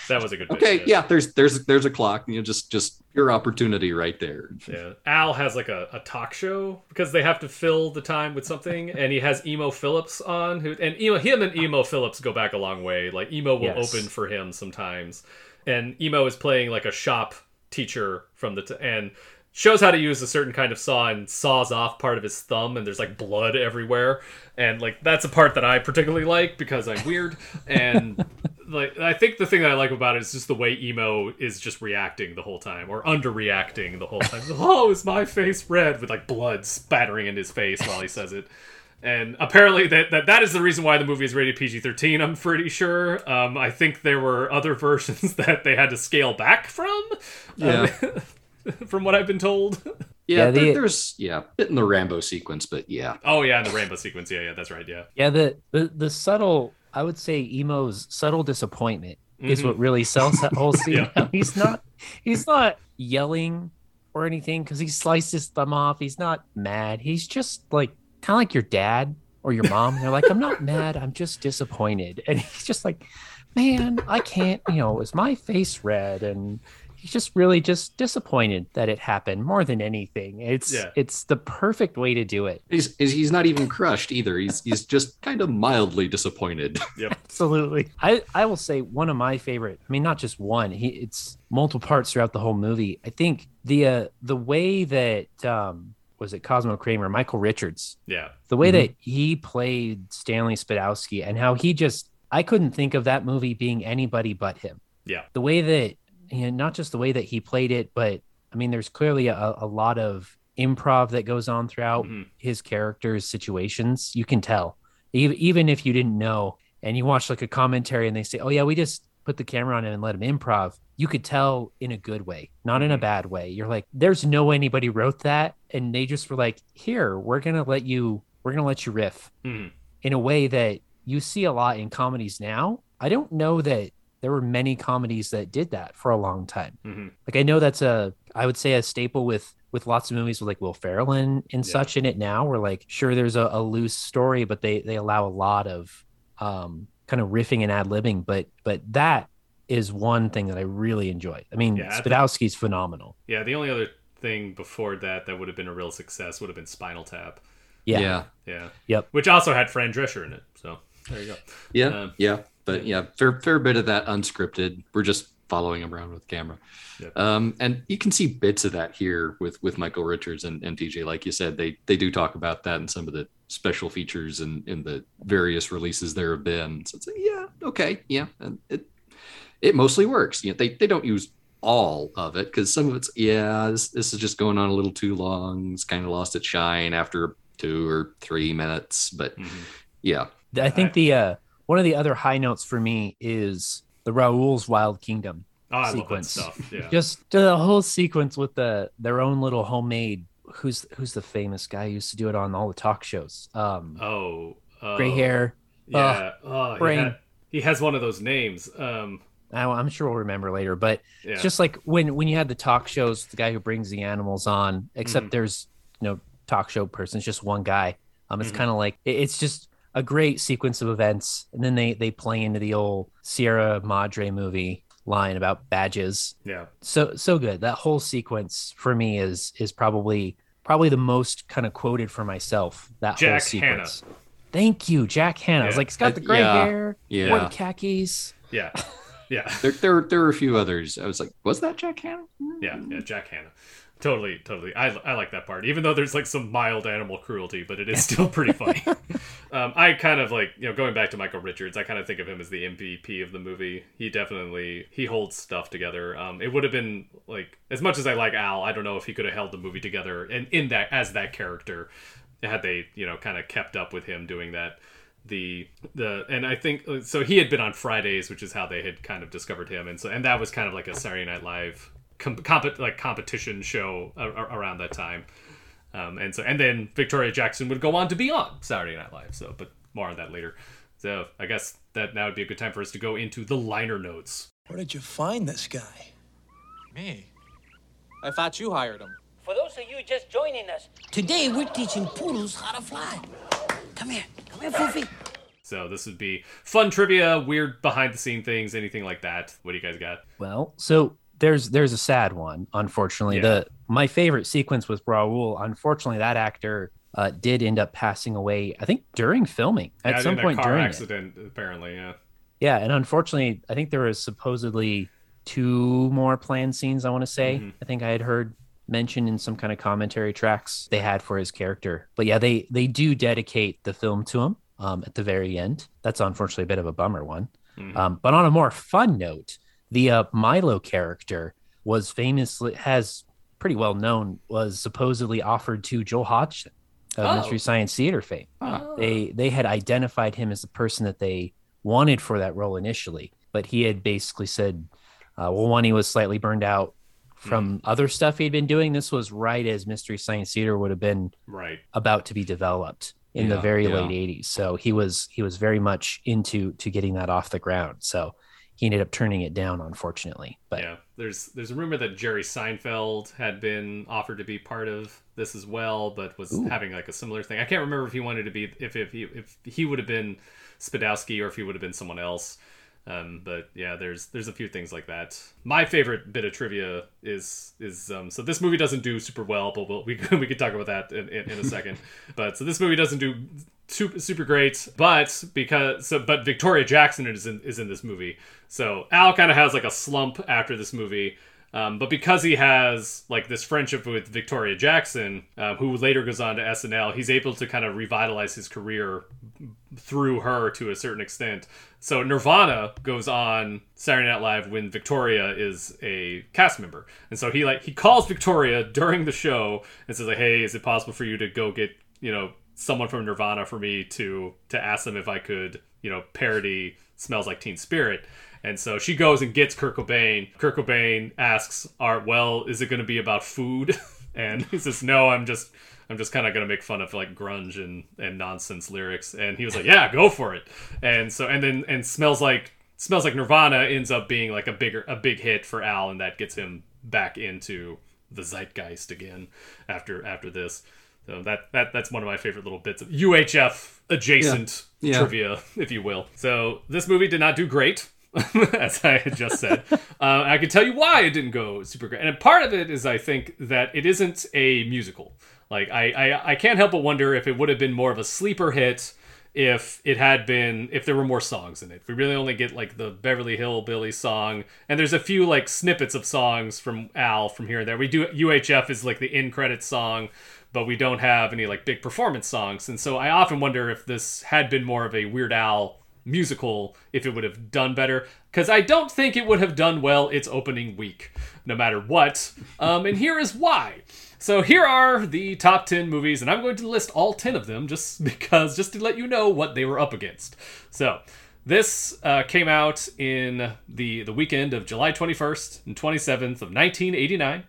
That was a good bit. okay, yeah. There's there's there's a clock. You know, just just pure opportunity right there. Yeah. Al has like a, a talk show because they have to fill the time with something, and he has Emo Phillips on, who and Emo him and Emo Phillips go back a long way. Like Emo will Yes. open for him sometimes, and Emo is playing like a shop teacher from the t- and shows how to use a certain kind of saw and saws off part of his thumb and there's like blood everywhere and like that's a part that I particularly like because I'm weird and like I think the thing that I like about it is just the way emo is just reacting the whole time or underreacting the whole time. oh, is my face red with like blood spattering in his face while he says it. And apparently that, that that is the reason why the movie is rated PG-13, I'm pretty sure. Um, I think there were other versions that they had to scale back from. Yeah. um, from what I've been told. Yeah, Yeah, there- the- there's yeah, bit in the Rambo sequence, but yeah, Oh yeah, in the Rambo sequence. Yeah, yeah, that's right. Yeah. Yeah, the, the the subtle, I would say, emo's subtle disappointment is Mhm. what really sells that whole scene. Yeah. He's not, he's not yelling or anything because he sliced his thumb off. He's not mad. He's just like kind of like your dad or your mom. They're like, I'm not mad. I'm just disappointed, and he's just like, man, I can't. You know, is my face red? And he's just really just disappointed that it happened more than anything. It's Yeah. it's the perfect way to do it. He's he's he's not even crushed either. He's he's just kind of mildly disappointed. Yep. Absolutely. I, I will say one of my favorite, I mean, not just one, he it's multiple parts throughout the whole movie. I think the uh the way that um was it Cosmo Kramer, Michael Richards, Yeah. the way that he played Stanley Spadowski and how he just I couldn't think of that movie being anybody but him. Yeah. The way that you know, not just the way that he played it, but I mean there's clearly a, a lot of improv that goes on throughout his characters' situations. You can tell. Even even if you didn't know and you watch like a commentary and they say, "Oh yeah, we just put the camera on him and let him improv." You could tell in a good way, not in a bad way. You're like, "There's no way anybody wrote that," and they just were like, "Here, we're gonna let you, we're gonna let you riff." Mhm. in a way that you see a lot in comedies now. I don't know that there were many comedies that did that for a long time. Mhm. Like I know that's a I would say a staple with with lots of movies with like Will Ferrell and, and such in it now. Where like sure there's a, a loose story, but they they allow a lot of um kind of riffing and ad libbing. But but that is one thing that I really enjoy. I mean, Yeah, I think- Spadowski's phenomenal. Yeah, the only other thing before that that would have been a real success would have been Spinal Tap. Yeah. Yeah. Yeah. Yep. Which also had Fran Drescher in it. There you go. Yeah, Um, yeah, but yeah, fair fair bit of that unscripted. We're just following him around with camera, Yep. um, and you can see bits of that here with with Michael Richards and, and TJ. Like you said, they they do talk about that in some of the special features and in the various releases there have been. So it's like, yeah, okay, yeah, and it it mostly works. You know, they they don't use all of it because some of it's yeah, this, this is just going on a little too long. It's kind of lost its shine after two or three minutes, but yeah, I think the uh one of the other high notes for me is the Raul's Wild Kingdom Oh, I love that sequence. stuff, yeah. Just the whole sequence with the their own little homemade who's who's the famous guy who used to do it on all the talk shows. Um Oh, oh. gray hair. Yeah. Oh, he, brain. had- he has one of those names. Um, I, I'm sure we'll remember later, but Yeah. it's just like when when you had the talk shows, the guy who brings the animals on, except Mhm. there's no talk show person, it's just one guy. Um, it's Mhm. kind of like it- it's just a great sequence of events, and then they they play into the old Sierra Madre movie line about badges. Yeah. So so good. That whole sequence for me is is probably probably the most kind of quoted for myself. That Jack whole sequence. Hanna. Thank you, Jack Hanna. I was like, he's got the Uh, gray yeah, hair, yeah. wore the khakis. yeah. Yeah. there, there, there were a few others. I was like, was that Jack Hanna? Yeah, yeah, Jack Hanna. Totally, totally. I, I like that part, even though there's like some mild animal cruelty, but it is still pretty funny. um, I kind of like, you know, going back to Michael Richards, I kind of think of him as the MVP of the movie. He definitely he holds stuff together. Um, it would have been like as much as I like Al, I don't know if he could have held the movie together and in that as that character had they, you know, kind of kept up with him doing that the the and I think uh, so he had been on Fridays, which is how they had kind of discovered him, and so and that was kind of like a Saturday Night Live com- comp- like competition show a- a- around that time, um, and so and then Victoria Jackson would go on to be on Saturday Night Live. So, but more on that later. So I guess that now would be a good time for us to go into the liner notes. Where did you find this guy? Me? I thought you hired him. For those of you just joining us, today we're teaching poodles how to fly. Come here. Come here, Foofy. So this would be fun trivia, weird behind the scene things, anything like that. What do you guys got? Well, so there's there's a sad one, unfortunately. Yeah. The my favorite sequence with Raul, unfortunately, that actor uh, did end up passing away. I think during filming at Yeah, some point car during it. accident, apparently. Yeah. Yeah, and unfortunately, I think there was supposedly two more planned scenes. I want to say. Mhm. I think I had heard mentioned in some kind of commentary tracks they had for his character. But yeah, they they do dedicate the film to him um, at the very end. That's unfortunately a bit of a bummer one. Mhm. Um, but on a more fun note, the uh, Milo character was famously has pretty well known was supposedly offered to Joel Hodgson of Oh. Mystery Science Theater fame. They they had identified him as the person that they wanted for that role initially, but he had basically said, uh, well, one, he was slightly burned out from other stuff he'd been doing. This was right as Mystery Science Theater would have been Right. about to be developed in the very yeah. late 80s. So he was he was very much into to getting that off the ground. So he ended up turning it down, unfortunately. But yeah, there's there's a rumor that Jerry Seinfeld had been offered to be part of this as well, but was Ooh. having like a similar thing. I can't remember if he wanted to be if if he if he would have been Spadowski or if he would have been someone else. Um, but yeah, there's there's a few things like that. My favorite bit of trivia is is um, so this movie doesn't do super well, but we'll, we we could talk about that in, in, in a second. but so this movie doesn't do super super great, but because so but Victoria Jackson is in is in this movie. So Al kind of has like a slump after this movie. Um, but because he has like this friendship with Victoria Jackson, uh, who later goes on to SNL, he's able to kind of revitalize his career through her to a certain extent. So Nirvana goes on Saturday Night Live when Victoria is a cast member, and so he like he calls Victoria during the show and says like, "Hey, is it possible for you to go get you know someone from Nirvana for me to to ask them if I could you know parody Smells Like Teen Spirit?" And so she goes and gets Kurt Cobain. Kurt Cobain asks Art, "Well, is it going to be about food?" and he says, "No, I'm just I'm just kind of gonna make fun of like grunge and and nonsense lyrics." And he was like, "Yeah, go for it." And so and then and smells like smells like Nirvana ends up being like a bigger a big hit for Al, and that gets him back into the zeitgeist again after after this. So that that that's one of my favorite little bits of UHF adjacent Yeah. Yeah. trivia, if you will. So this movie did not do great. as I had just said. Uh, I can tell you why it didn't go super great. And part of it is I think that it isn't a musical. Like I, I, I can't help but wonder if it would have been more of a sleeper hit if it had been if there were more songs in it. We really only get like the Beverly Hillbilly song, and there's a few like snippets of songs from Al from here and there. We do UHF is like the in credit song, but we don't have any like big performance songs. And so I often wonder if this had been more of a Weird Al musical if it would have done better. Because i don't think it would have done well its opening week no matter what. Um, and here is why. So here are the top 10 movies and i'm going to list all 10 of them just because just to let you know what they were up against. So this uh, came out in the the weekend of july 21st and 27th of 1989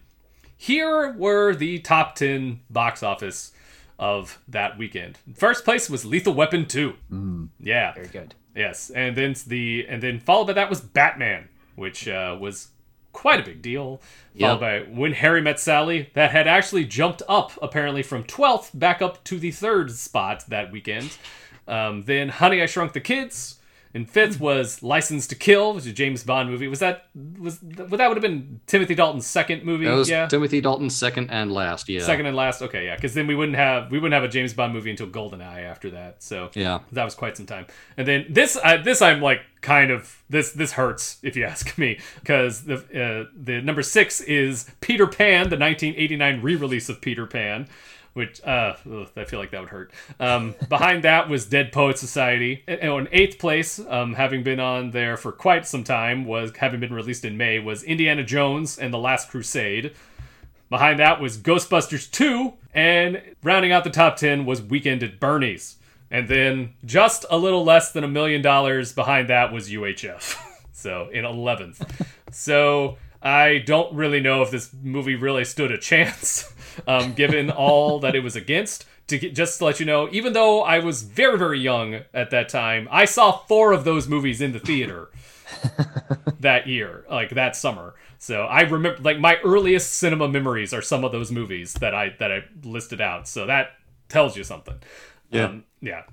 here were the top 10 box office of that weekend. First place was Lethal Weapon 2. Mm, Yeah. very good. Yes, and then the and then followed by that was Batman, which uh, was quite a big deal. Followed by When Harry Met Sally, that had actually jumped up apparently from 12th back up to the third spot that weekend. Um, then Honey I Shrunk the Kids. And fifth was License to Kill, which is a James Bond movie. Was that was well, that would have been Timothy Dalton's second movie? That was yeah, Timothy Dalton's second and last. Yeah. second and last. Okay, yeah, because then we wouldn't have we wouldn't have a James Bond movie until Goldeneye after that. So Yeah. that was quite some time. And then this, uh, this I'm like kind of this this hurts if you ask me because the uh, the number six is Peter Pan, the 1989 re-release of Peter Pan. Which uh, ugh, I feel like that would hurt. Um, behind that was Dead Poet Society. And in eighth place, um, having been on there for quite some time, was having been released in May, was Indiana Jones and the Last Crusade. Behind that was Ghostbusters 2, and rounding out the top 10 was Weekend at Bernie's. And then just a little less than a million dollars behind that was UHF. so in 11th. so I don't really know if this movie really stood a chance, um, given all that it was against. To get, just to let you know, even though I was very, very young at that time, I saw four of those movies in the theater that year, like that summer. So I remember, like my earliest cinema memories are some of those movies that I that I listed out. So that tells you something. Yeah. um, yeah.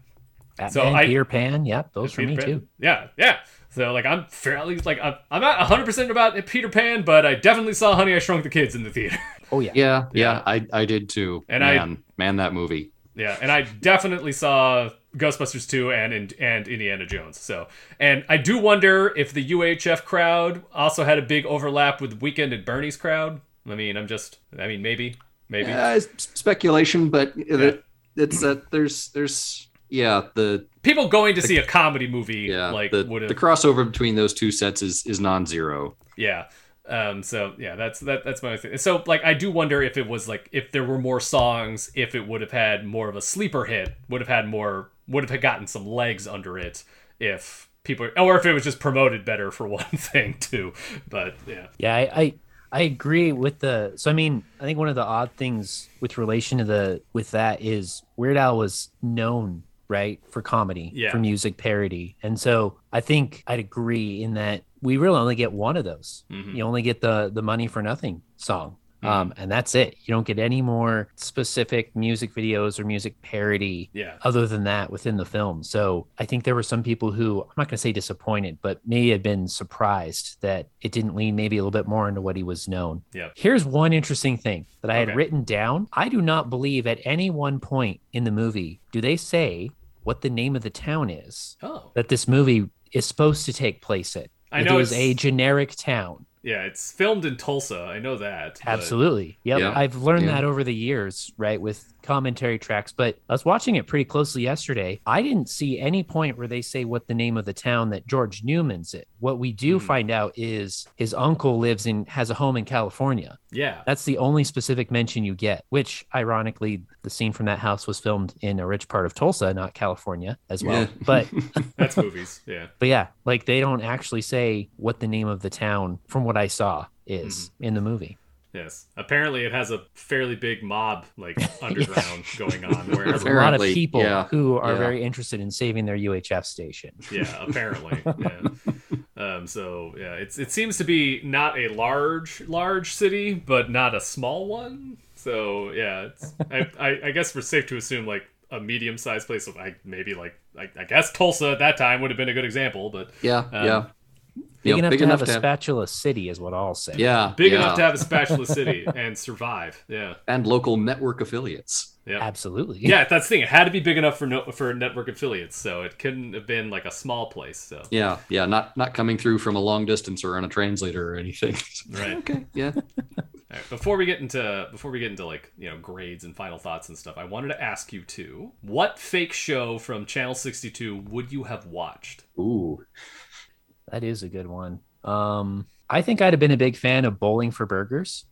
Batman, So I- Peter Pan, yep, those for Peter me Pan. too. Yeah, yeah. So like I'm fairly like I'm, I'm not 100 percent about Peter Pan, but I definitely saw Honey I Shrunk the Kids in the theater. Oh yeah, Yeah, yeah, I I did too. And I- man, man, that movie. Yeah, and I definitely saw Ghostbusters 2 and and, and Indiana Jones. So, and I do wonder if the UHF crowd also had a big overlap with Weekend at Bernie's crowd. I mean, I'm just, I mean, maybe, maybe. Uh, it's speculation, but it, it's that there's there's yeah the People going to see a comedy movie, yeah like the, would have, the crossover between those two sets is is non-zero. yeah. Um. So yeah, that's that. That's my thing. So like, I do wonder if it was like if there were more songs, if it would have had more of a sleeper hit, would have had more, would have gotten some legs under it, if people, or if it was just promoted better for one thing too. But yeah. Yeah, I, I I agree with the. So I mean, I think one of the odd things with relation to the with that is Weird Al was known right for comedy, Yeah. for music parody, and so I think I'd agree in that we really only get one of those. Mhm. You only get the the money for nothing song. Um, and that's it. You don't get any more specific music videos or music parody Yeah. other than that within the film. So I think there were some people who I'm not going to say disappointed, but may have been surprised that it didn't lean maybe a little bit more into what he was known. Yeah. Here's one interesting thing that I had Okay. written down. I do not believe at any one point in the movie do they say what the name of the town is Oh. that this movie is supposed to take place in. I If know it was it's- a generic town. Yeah, it's filmed in Tulsa. I know that. but- Absolutely. Yep. Yeah. I've learned Yeah. that over the years, right, with commentary tracks. But I was watching it pretty closely yesterday. I didn't see any point where they say what the name of the town that George Newman's in. What we do Hmm. find out is his uncle lives in has a home in California. Yeah. That's the only specific mention you get, which ironically, the scene from that house was filmed in a rich part of Tulsa, not California as well. Yeah. But That's movies. Yeah. but yeah, like they don't actually say what the name of the town from what I saw is Mm-hmm. in the movie. Yes. Apparently, it has a fairly big mob like underground going on There's a lot of people yeah. who are Yeah. very interested in saving their UHF station. yeah apparently yeah um so yeah it's it seems to be not a large large city but not a small one so yeah it's i i, I guess we're safe to assume like a medium sized place of like maybe like I, I guess tulsa at that time would have been a good example but Yeah, um, yeah. Big Yeah, enough big to enough have a to have- spatula city is what I'll say. Yeah, big yeah. enough to have a spatula city and survive yeah and local network affiliates. yeah Absolutely. yeah that's the thing it had to be big enough for no, for network affiliates so it couldn't have been like a small place so Yeah, yeah, not not coming through from a long distance or on a translator or anything. Right. okay. Yeah. All right, before we get into before we get into like you know grades and final thoughts and stuff, I wanted to ask you too: what fake show from Channel sixty two would you have watched? Ooh. That is a good one. Um, I think I'd have been a big fan of Bowling for Burgers.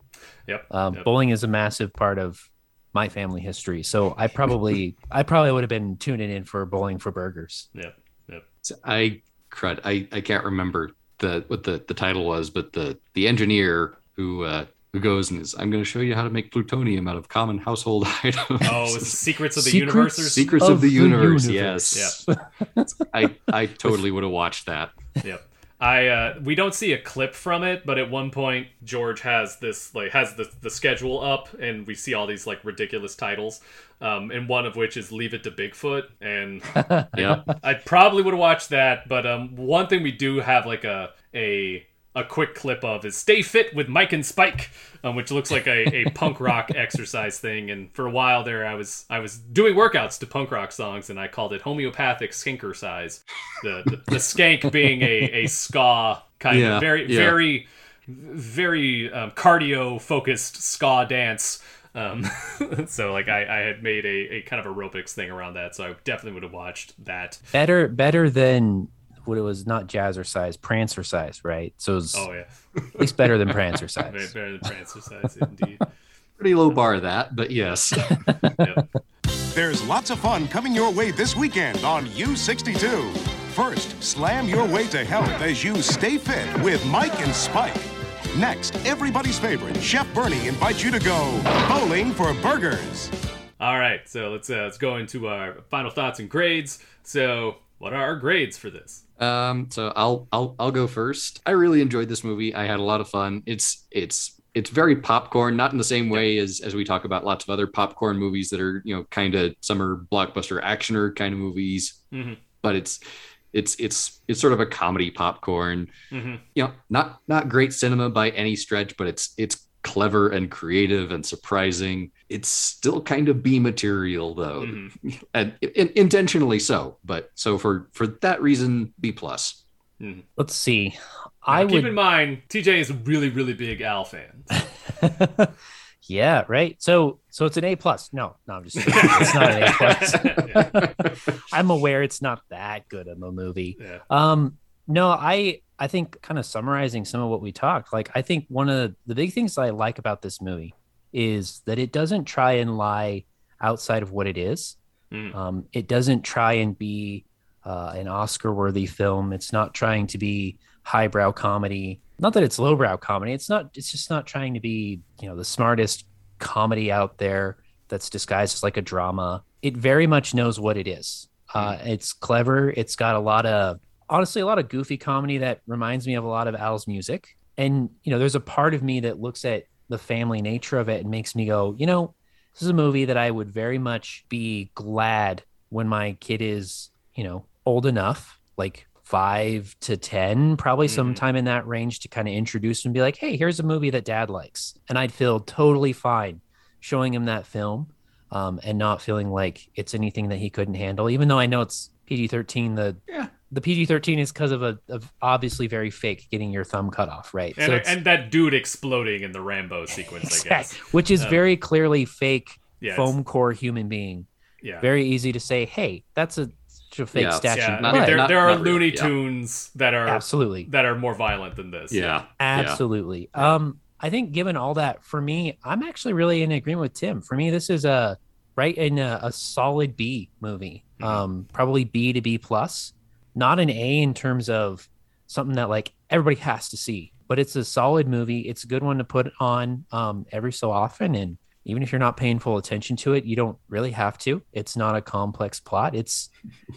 Yep. Um, yep. Bowling is a massive part of my family history, so I probably I probably would have been tuning in for Bowling for Burgers. Yep. Yep. So I crud. I, I can't remember the what the, the title was, but the the engineer who uh, who goes and is I'm going to show you how to make plutonium out of common household items. Oh, Secrets of the Secrets Universe. or- Secrets of of, the, the universe. universe. Yes. I I totally would have watched that. Yep. I uh, we don't see a clip from it, but at one point George has this like has the the schedule up, and we see all these like ridiculous titles, um, and one of which is "Leave It to Bigfoot," and Yeah. I probably would have watched that. But um, one thing we do have like a a a quick clip of is "Stay Fit with Mike and Spike," um, which looks like a, a punk rock exercise thing. And for a while there, I was I was doing workouts to punk rock songs, and I called it homeopathic skinker size. The the, the skank being a a ska kind Yeah, of very yeah. very very um, cardio focused ska dance. Um, so like I, I had made a, a kind of aerobics thing around that, so I definitely would have watched that. Better better than what it was not Jazzercise, Prancercise, right? So it was Oh yeah, at least better than Very Prancercise. better than Prancercise indeed. Pretty low bar that, but yes. There's lots of fun coming your way this weekend on U62. First, slam your way to health as you stay fit with Mike and Spike. Next, everybody's favorite, Chef Bernie invites you to go bowling for burgers. All right, so let's uh, let's go into our final thoughts and grades. So, what are our grades for this? Um, so I'll I'll I'll go first. I really enjoyed this movie. I had a lot of fun. It's it's it's very popcorn, not in the same way as as we talk about lots of other popcorn movies that are you know kind of summer blockbuster actioner kind of movies. Mhm. But it's it's it's it's sort of a comedy popcorn. Mhm. You know, not not great cinema by any stretch, but it's it's clever and creative and surprising. It's still kind of B material though, and in, intentionally so. But so for for that reason, B plus. Let's see. I I keep would in mind TJ is a really really big Al fan. Yeah, right. So so it's an A plus. No, no, I'm just kidding. it's not an A plus. I'm aware it's not that good of a movie. Yeah. Um, no, I I think kind of summarizing some of what we talked, like I think one of the big things I like about this movie is that it doesn't try and lie outside of what it is. Mm. Um, it doesn't try and be uh, an Oscar worthy film. It's not trying to be highbrow comedy. Not that it's lowbrow comedy. It's not. It's just not trying to be you know the smartest comedy out there that's disguised as like a drama. It very much knows what it is. Uh, it's clever. It's got a lot of honestly a lot of goofy comedy that reminds me of a lot of Al's music. And you know, there's a part of me that looks at the family nature of it, it makes me go, you know, this is a movie that I would very much be glad when my kid is, you know, old enough, like five to 10, probably Mm-hmm. sometime in that range to kind of introduce and be like, hey, here's a movie that dad likes. And I'd feel totally fine showing him that film um, and not feeling like it's anything that he couldn't handle, even though I know it's PG 13. The, the PG 13 is because of a of obviously very fake getting your thumb cut off, right? And, it's- and that dude exploding in the Rambo sequence, I guess. Which is Um, very clearly fake Yeah, foam core human being. Yeah. Very easy to say, hey, that's a, a fake Yeah, statue. yeah, I mean, there, there are not really, Looney yeah. Tunes that are Absolutely. that are more violent than this. Yeah. Absolutely. Um, I think given all that, for me, I'm actually really in agreement with Tim. For me, this is a right in a, a solid B movie. Um, probably B to B plus, not an A in terms of something that like everybody has to see, but it's a solid movie. It's a good one to put on um every so often, and even if you're not paying full attention to it, you don't really have to. It's not a complex plot. It's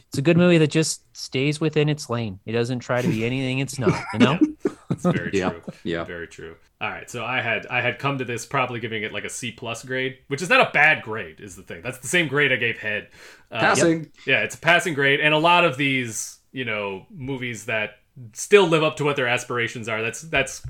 it's a good movie that just stays within its lane. It doesn't try to be anything it's not. You know. That's very Yeah, true. yeah. Very true. All right. So I had I had come to this probably giving it like a C plus grade, which is not a bad grade, is the thing. That's the same grade I gave Head. Uh, Passing. Yeah, it's a passing grade, and a lot of these, you know, movies that still live up to what their aspirations are. That's that's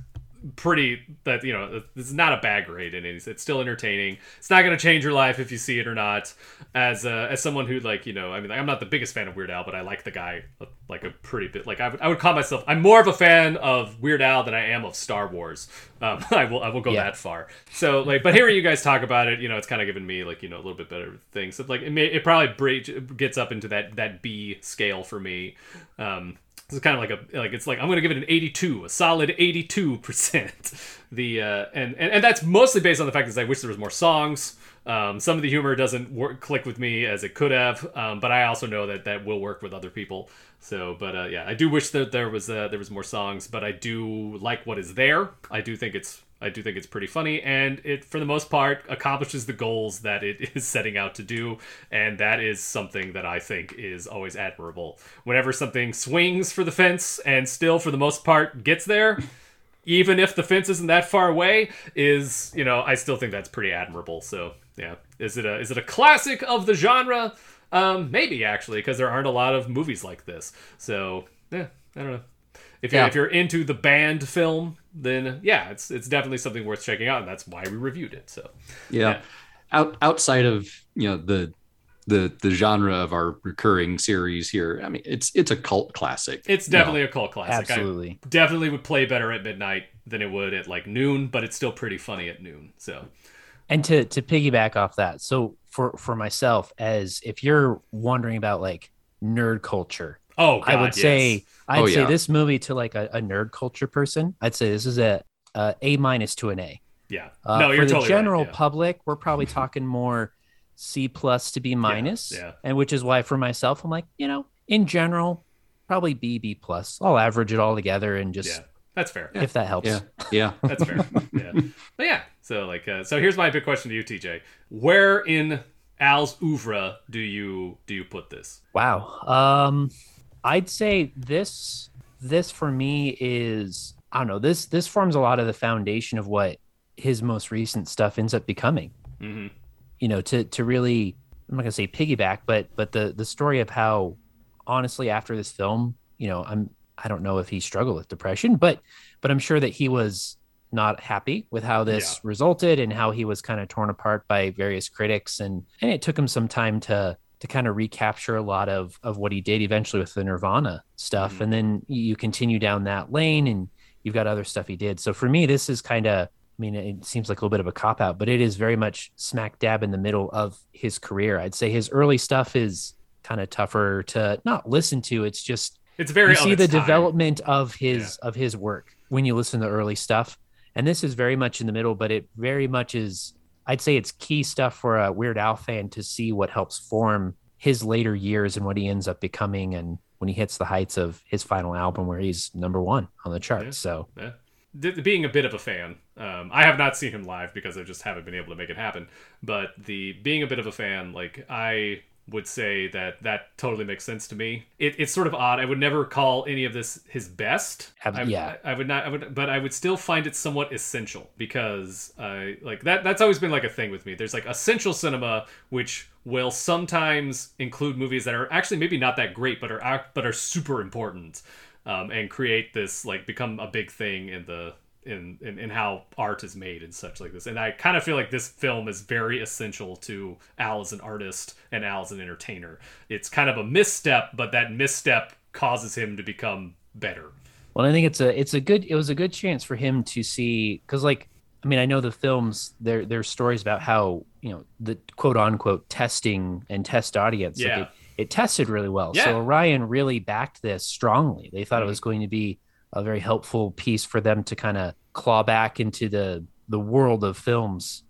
pretty that you know it's not a bad grade and it's, it's still entertaining. It's not going to change your life if you see it or not. As uh, as someone who like you know i mean i'm not the biggest fan of weird al but i like the guy like a pretty bit like i would, I would call myself i'm more of a fan of weird al than i am of star wars. Um, i will i will go Yeah. that far. So like but hearing you guys talk about it you know it's kind of given me like you know a little bit better things. So like it, may, it probably gets up into that that b scale for me. Um it's kind of like a like it's like I'm gonna give it an 82, a solid 82 percent. The uh, and, and and that's mostly based on the fact that I wish there was more songs. Um, some of the humor doesn't work click with me as it could have, um, but I also know that that will work with other people. So, but uh, yeah, I do wish that there was uh, there was more songs, but I do like what is there. I do think it's I do think it's pretty funny, and it for the most part accomplishes the goals that it is setting out to do, and that is something that I think is always admirable. Whenever something swings for the fence and still for the most part gets there, even if the fence isn't that far away, is you know I still think that's pretty admirable. So yeah, is it a is it a classic of the genre? Um, maybe actually, because there aren't a lot of movies like this. So yeah, I don't know. If you're, Yeah. if you're into the band film, then yeah, it's it's definitely something worth checking out, and that's why we reviewed it. So yeah. Out outside of you know the the the genre of our recurring series here, I mean it's it's a cult classic. it's definitely a cult classic. Absolutely. I definitely would play better at midnight than it would at like noon, but it's still pretty funny at noon. So and to to piggyback off that so for for myself as if you're wondering about like nerd culture oh, i would God, say i'd Oh, say yeah. this movie to like a, a nerd culture person i'd say this is a, a a minus to an a yeah, uh, no, you're the totally general right. yeah. public we're probably talking more c plus to b minus yeah. and which is why for myself i'm like you know in general probably b b plus i'll average it all together and just Yeah, that's fair. if that helps Yeah, yeah. That's fair. yeah. But yeah. So like uh, so here's my big question to you, TJ. Where in Al's oeuvre do you do you put this? Wow. Um I'd say this this for me is I don't know, this this forms a lot of the foundation of what his most recent stuff ends up becoming. Mm-hmm. You know, to to really I'm not gonna say piggyback, but but the the story of how honestly after this film, you know, I'm I don't know if he struggled with depression, but but I'm sure that he was not happy with how this resulted and how he was kind of torn apart by various critics and and it took him some time to to kind of recapture a lot of of what he did eventually with the Nirvana stuff mm-hmm. and then you continue down that lane and you've got other stuff he did. So for me this is kind of I mean it seems like a little bit of a cop out, but it is very much smack dab in the middle of his career. I'd say his early stuff is kind of tougher to not listen to. It's just It's very you see the time. development of his of his work when you listen to early stuff and this is very much in the middle but it very much is i'd say it's key stuff for a weird al fan to see what helps form his later years and what he ends up becoming and when he hits the heights of his final album where he's number one on the charts so Yeah. D- being a bit of a fan, um, I have not seen him live because I just haven't been able to make it happen. But the being a bit of a fan, like I would say that that totally makes sense to me. It, it's sort of odd. I would never call any of this his best. I, yeah. I, I would not. I would, but I would still find it somewhat essential because I like that. That's always been like a thing with me. There's like essential cinema, which will sometimes include movies that are actually maybe not that great, but are but are super important, um, and create this like become a big thing in the in, in in how art is made and such like this. And I kind of feel like this film is very essential to Al as an artist and Al as an entertainer. It's kind of a misstep, but that misstep causes him to become better. Well, I think it's a it's a good it was a good chance for him to see because like I mean I know the films there there's stories about how you know the quote unquote testing and test audience like, Yeah. it, it tested really well. Yeah. So Orion really backed this strongly. They thought it Mhm. was going to be a very helpful piece for them to kind of claw back into the the world of films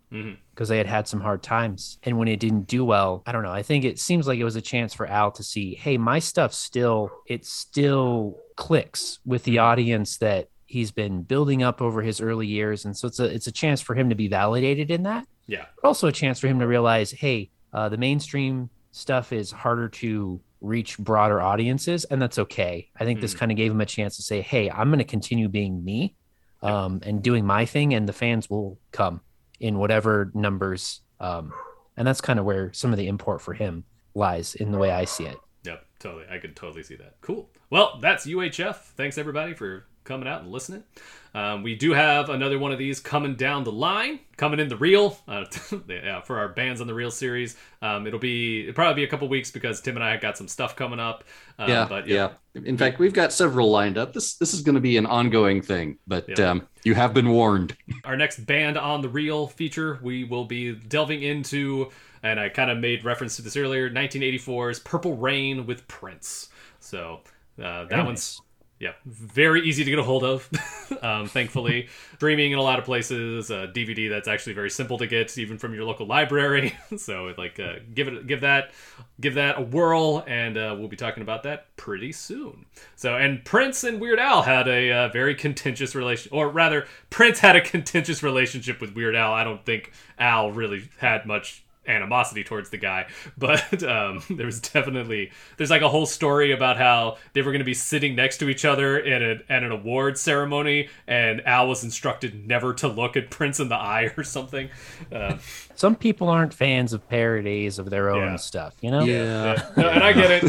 because they had had some hard times. And when it didn't do well, I don't know. I think it seems like it was a chance for Al to see, hey, my stuff still it still clicks with the audience that he's been building up over his early years, and so it's a it's a chance for him to be validated in that. Yeah. But also a chance for him to realize, hey, uh, the mainstream stuff is harder to reach broader audiences, and that's okay. I think this Mhm. kind of gave him a chance to say, hey, I'm going to continue being me um, and doing my thing, and the fans will come in whatever numbers. Um, and that's kind of where some of the import for him lies in the way I see it. Yep, totally. I could totally see that. Cool. Well, that's UHF. Thanks everybody for coming out and listening. Um, we do have another one of these coming down the line, coming in the reel uh, yeah, for our bands on the reel series. Um, it'll be it'll probably be a couple weeks because Tim and I got some stuff coming up. Um, yeah, but yeah. In fact, we've got several lined up. This this is going to be an ongoing thing, but Yeah. um, you have been warned. Our next band on the reel feature, we will be delving into, and I kind of made reference to this earlier, 1984's Purple Rain with Prince. So uh, that one's yeah very easy to get a hold of. um, thankfully, streaming in a lot of places. Uh, DVD that's actually very simple to get, even from your local library. so like uh, give it give that give that a whirl, and uh, we'll be talking about that pretty soon. So and Prince and Weird Al had a uh, very contentious relation, or rather, Prince had a contentious relationship with Weird Al. I don't think Al really had much animosity towards the guy but um, there was definitely there's like a whole story about how they were going to be sitting next to each other at, a, at an award ceremony and al was instructed never to look at prince in the eye or something uh, Some people aren't fans of parodies of their own Yeah. stuff, you know? Yeah. No, and I get it.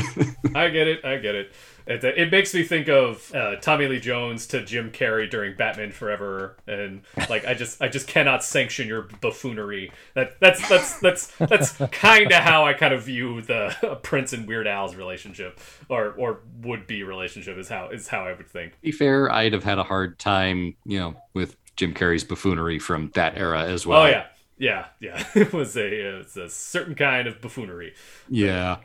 I get it. I get it. It, it makes me think of uh, Tommy Lee Jones to Jim Carrey during Batman Forever, and like I just I just cannot sanction your buffoonery. That that's that's that's that's kind of how I kind of view the Prince and Weird Al's relationship, or or would be relationship is how is how I would think. Be fair, I'd have had a hard time, you know, with Jim Carrey's buffoonery from that era as well. oh yeah, yeah, yeah. It was a it's a certain kind of buffoonery. Yeah.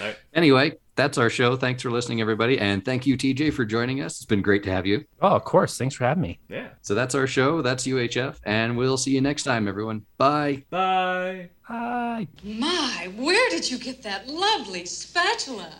Right. Anyway, that's our show. Thanks for listening, everybody. And thank you, TJ, for joining us. It's been great to have you. Oh, of course. Thanks for having me. Yeah. So that's our show. That's UHF. And we'll see you next time, everyone. Bye. Bye. Bye. My, where did you get that lovely spatula?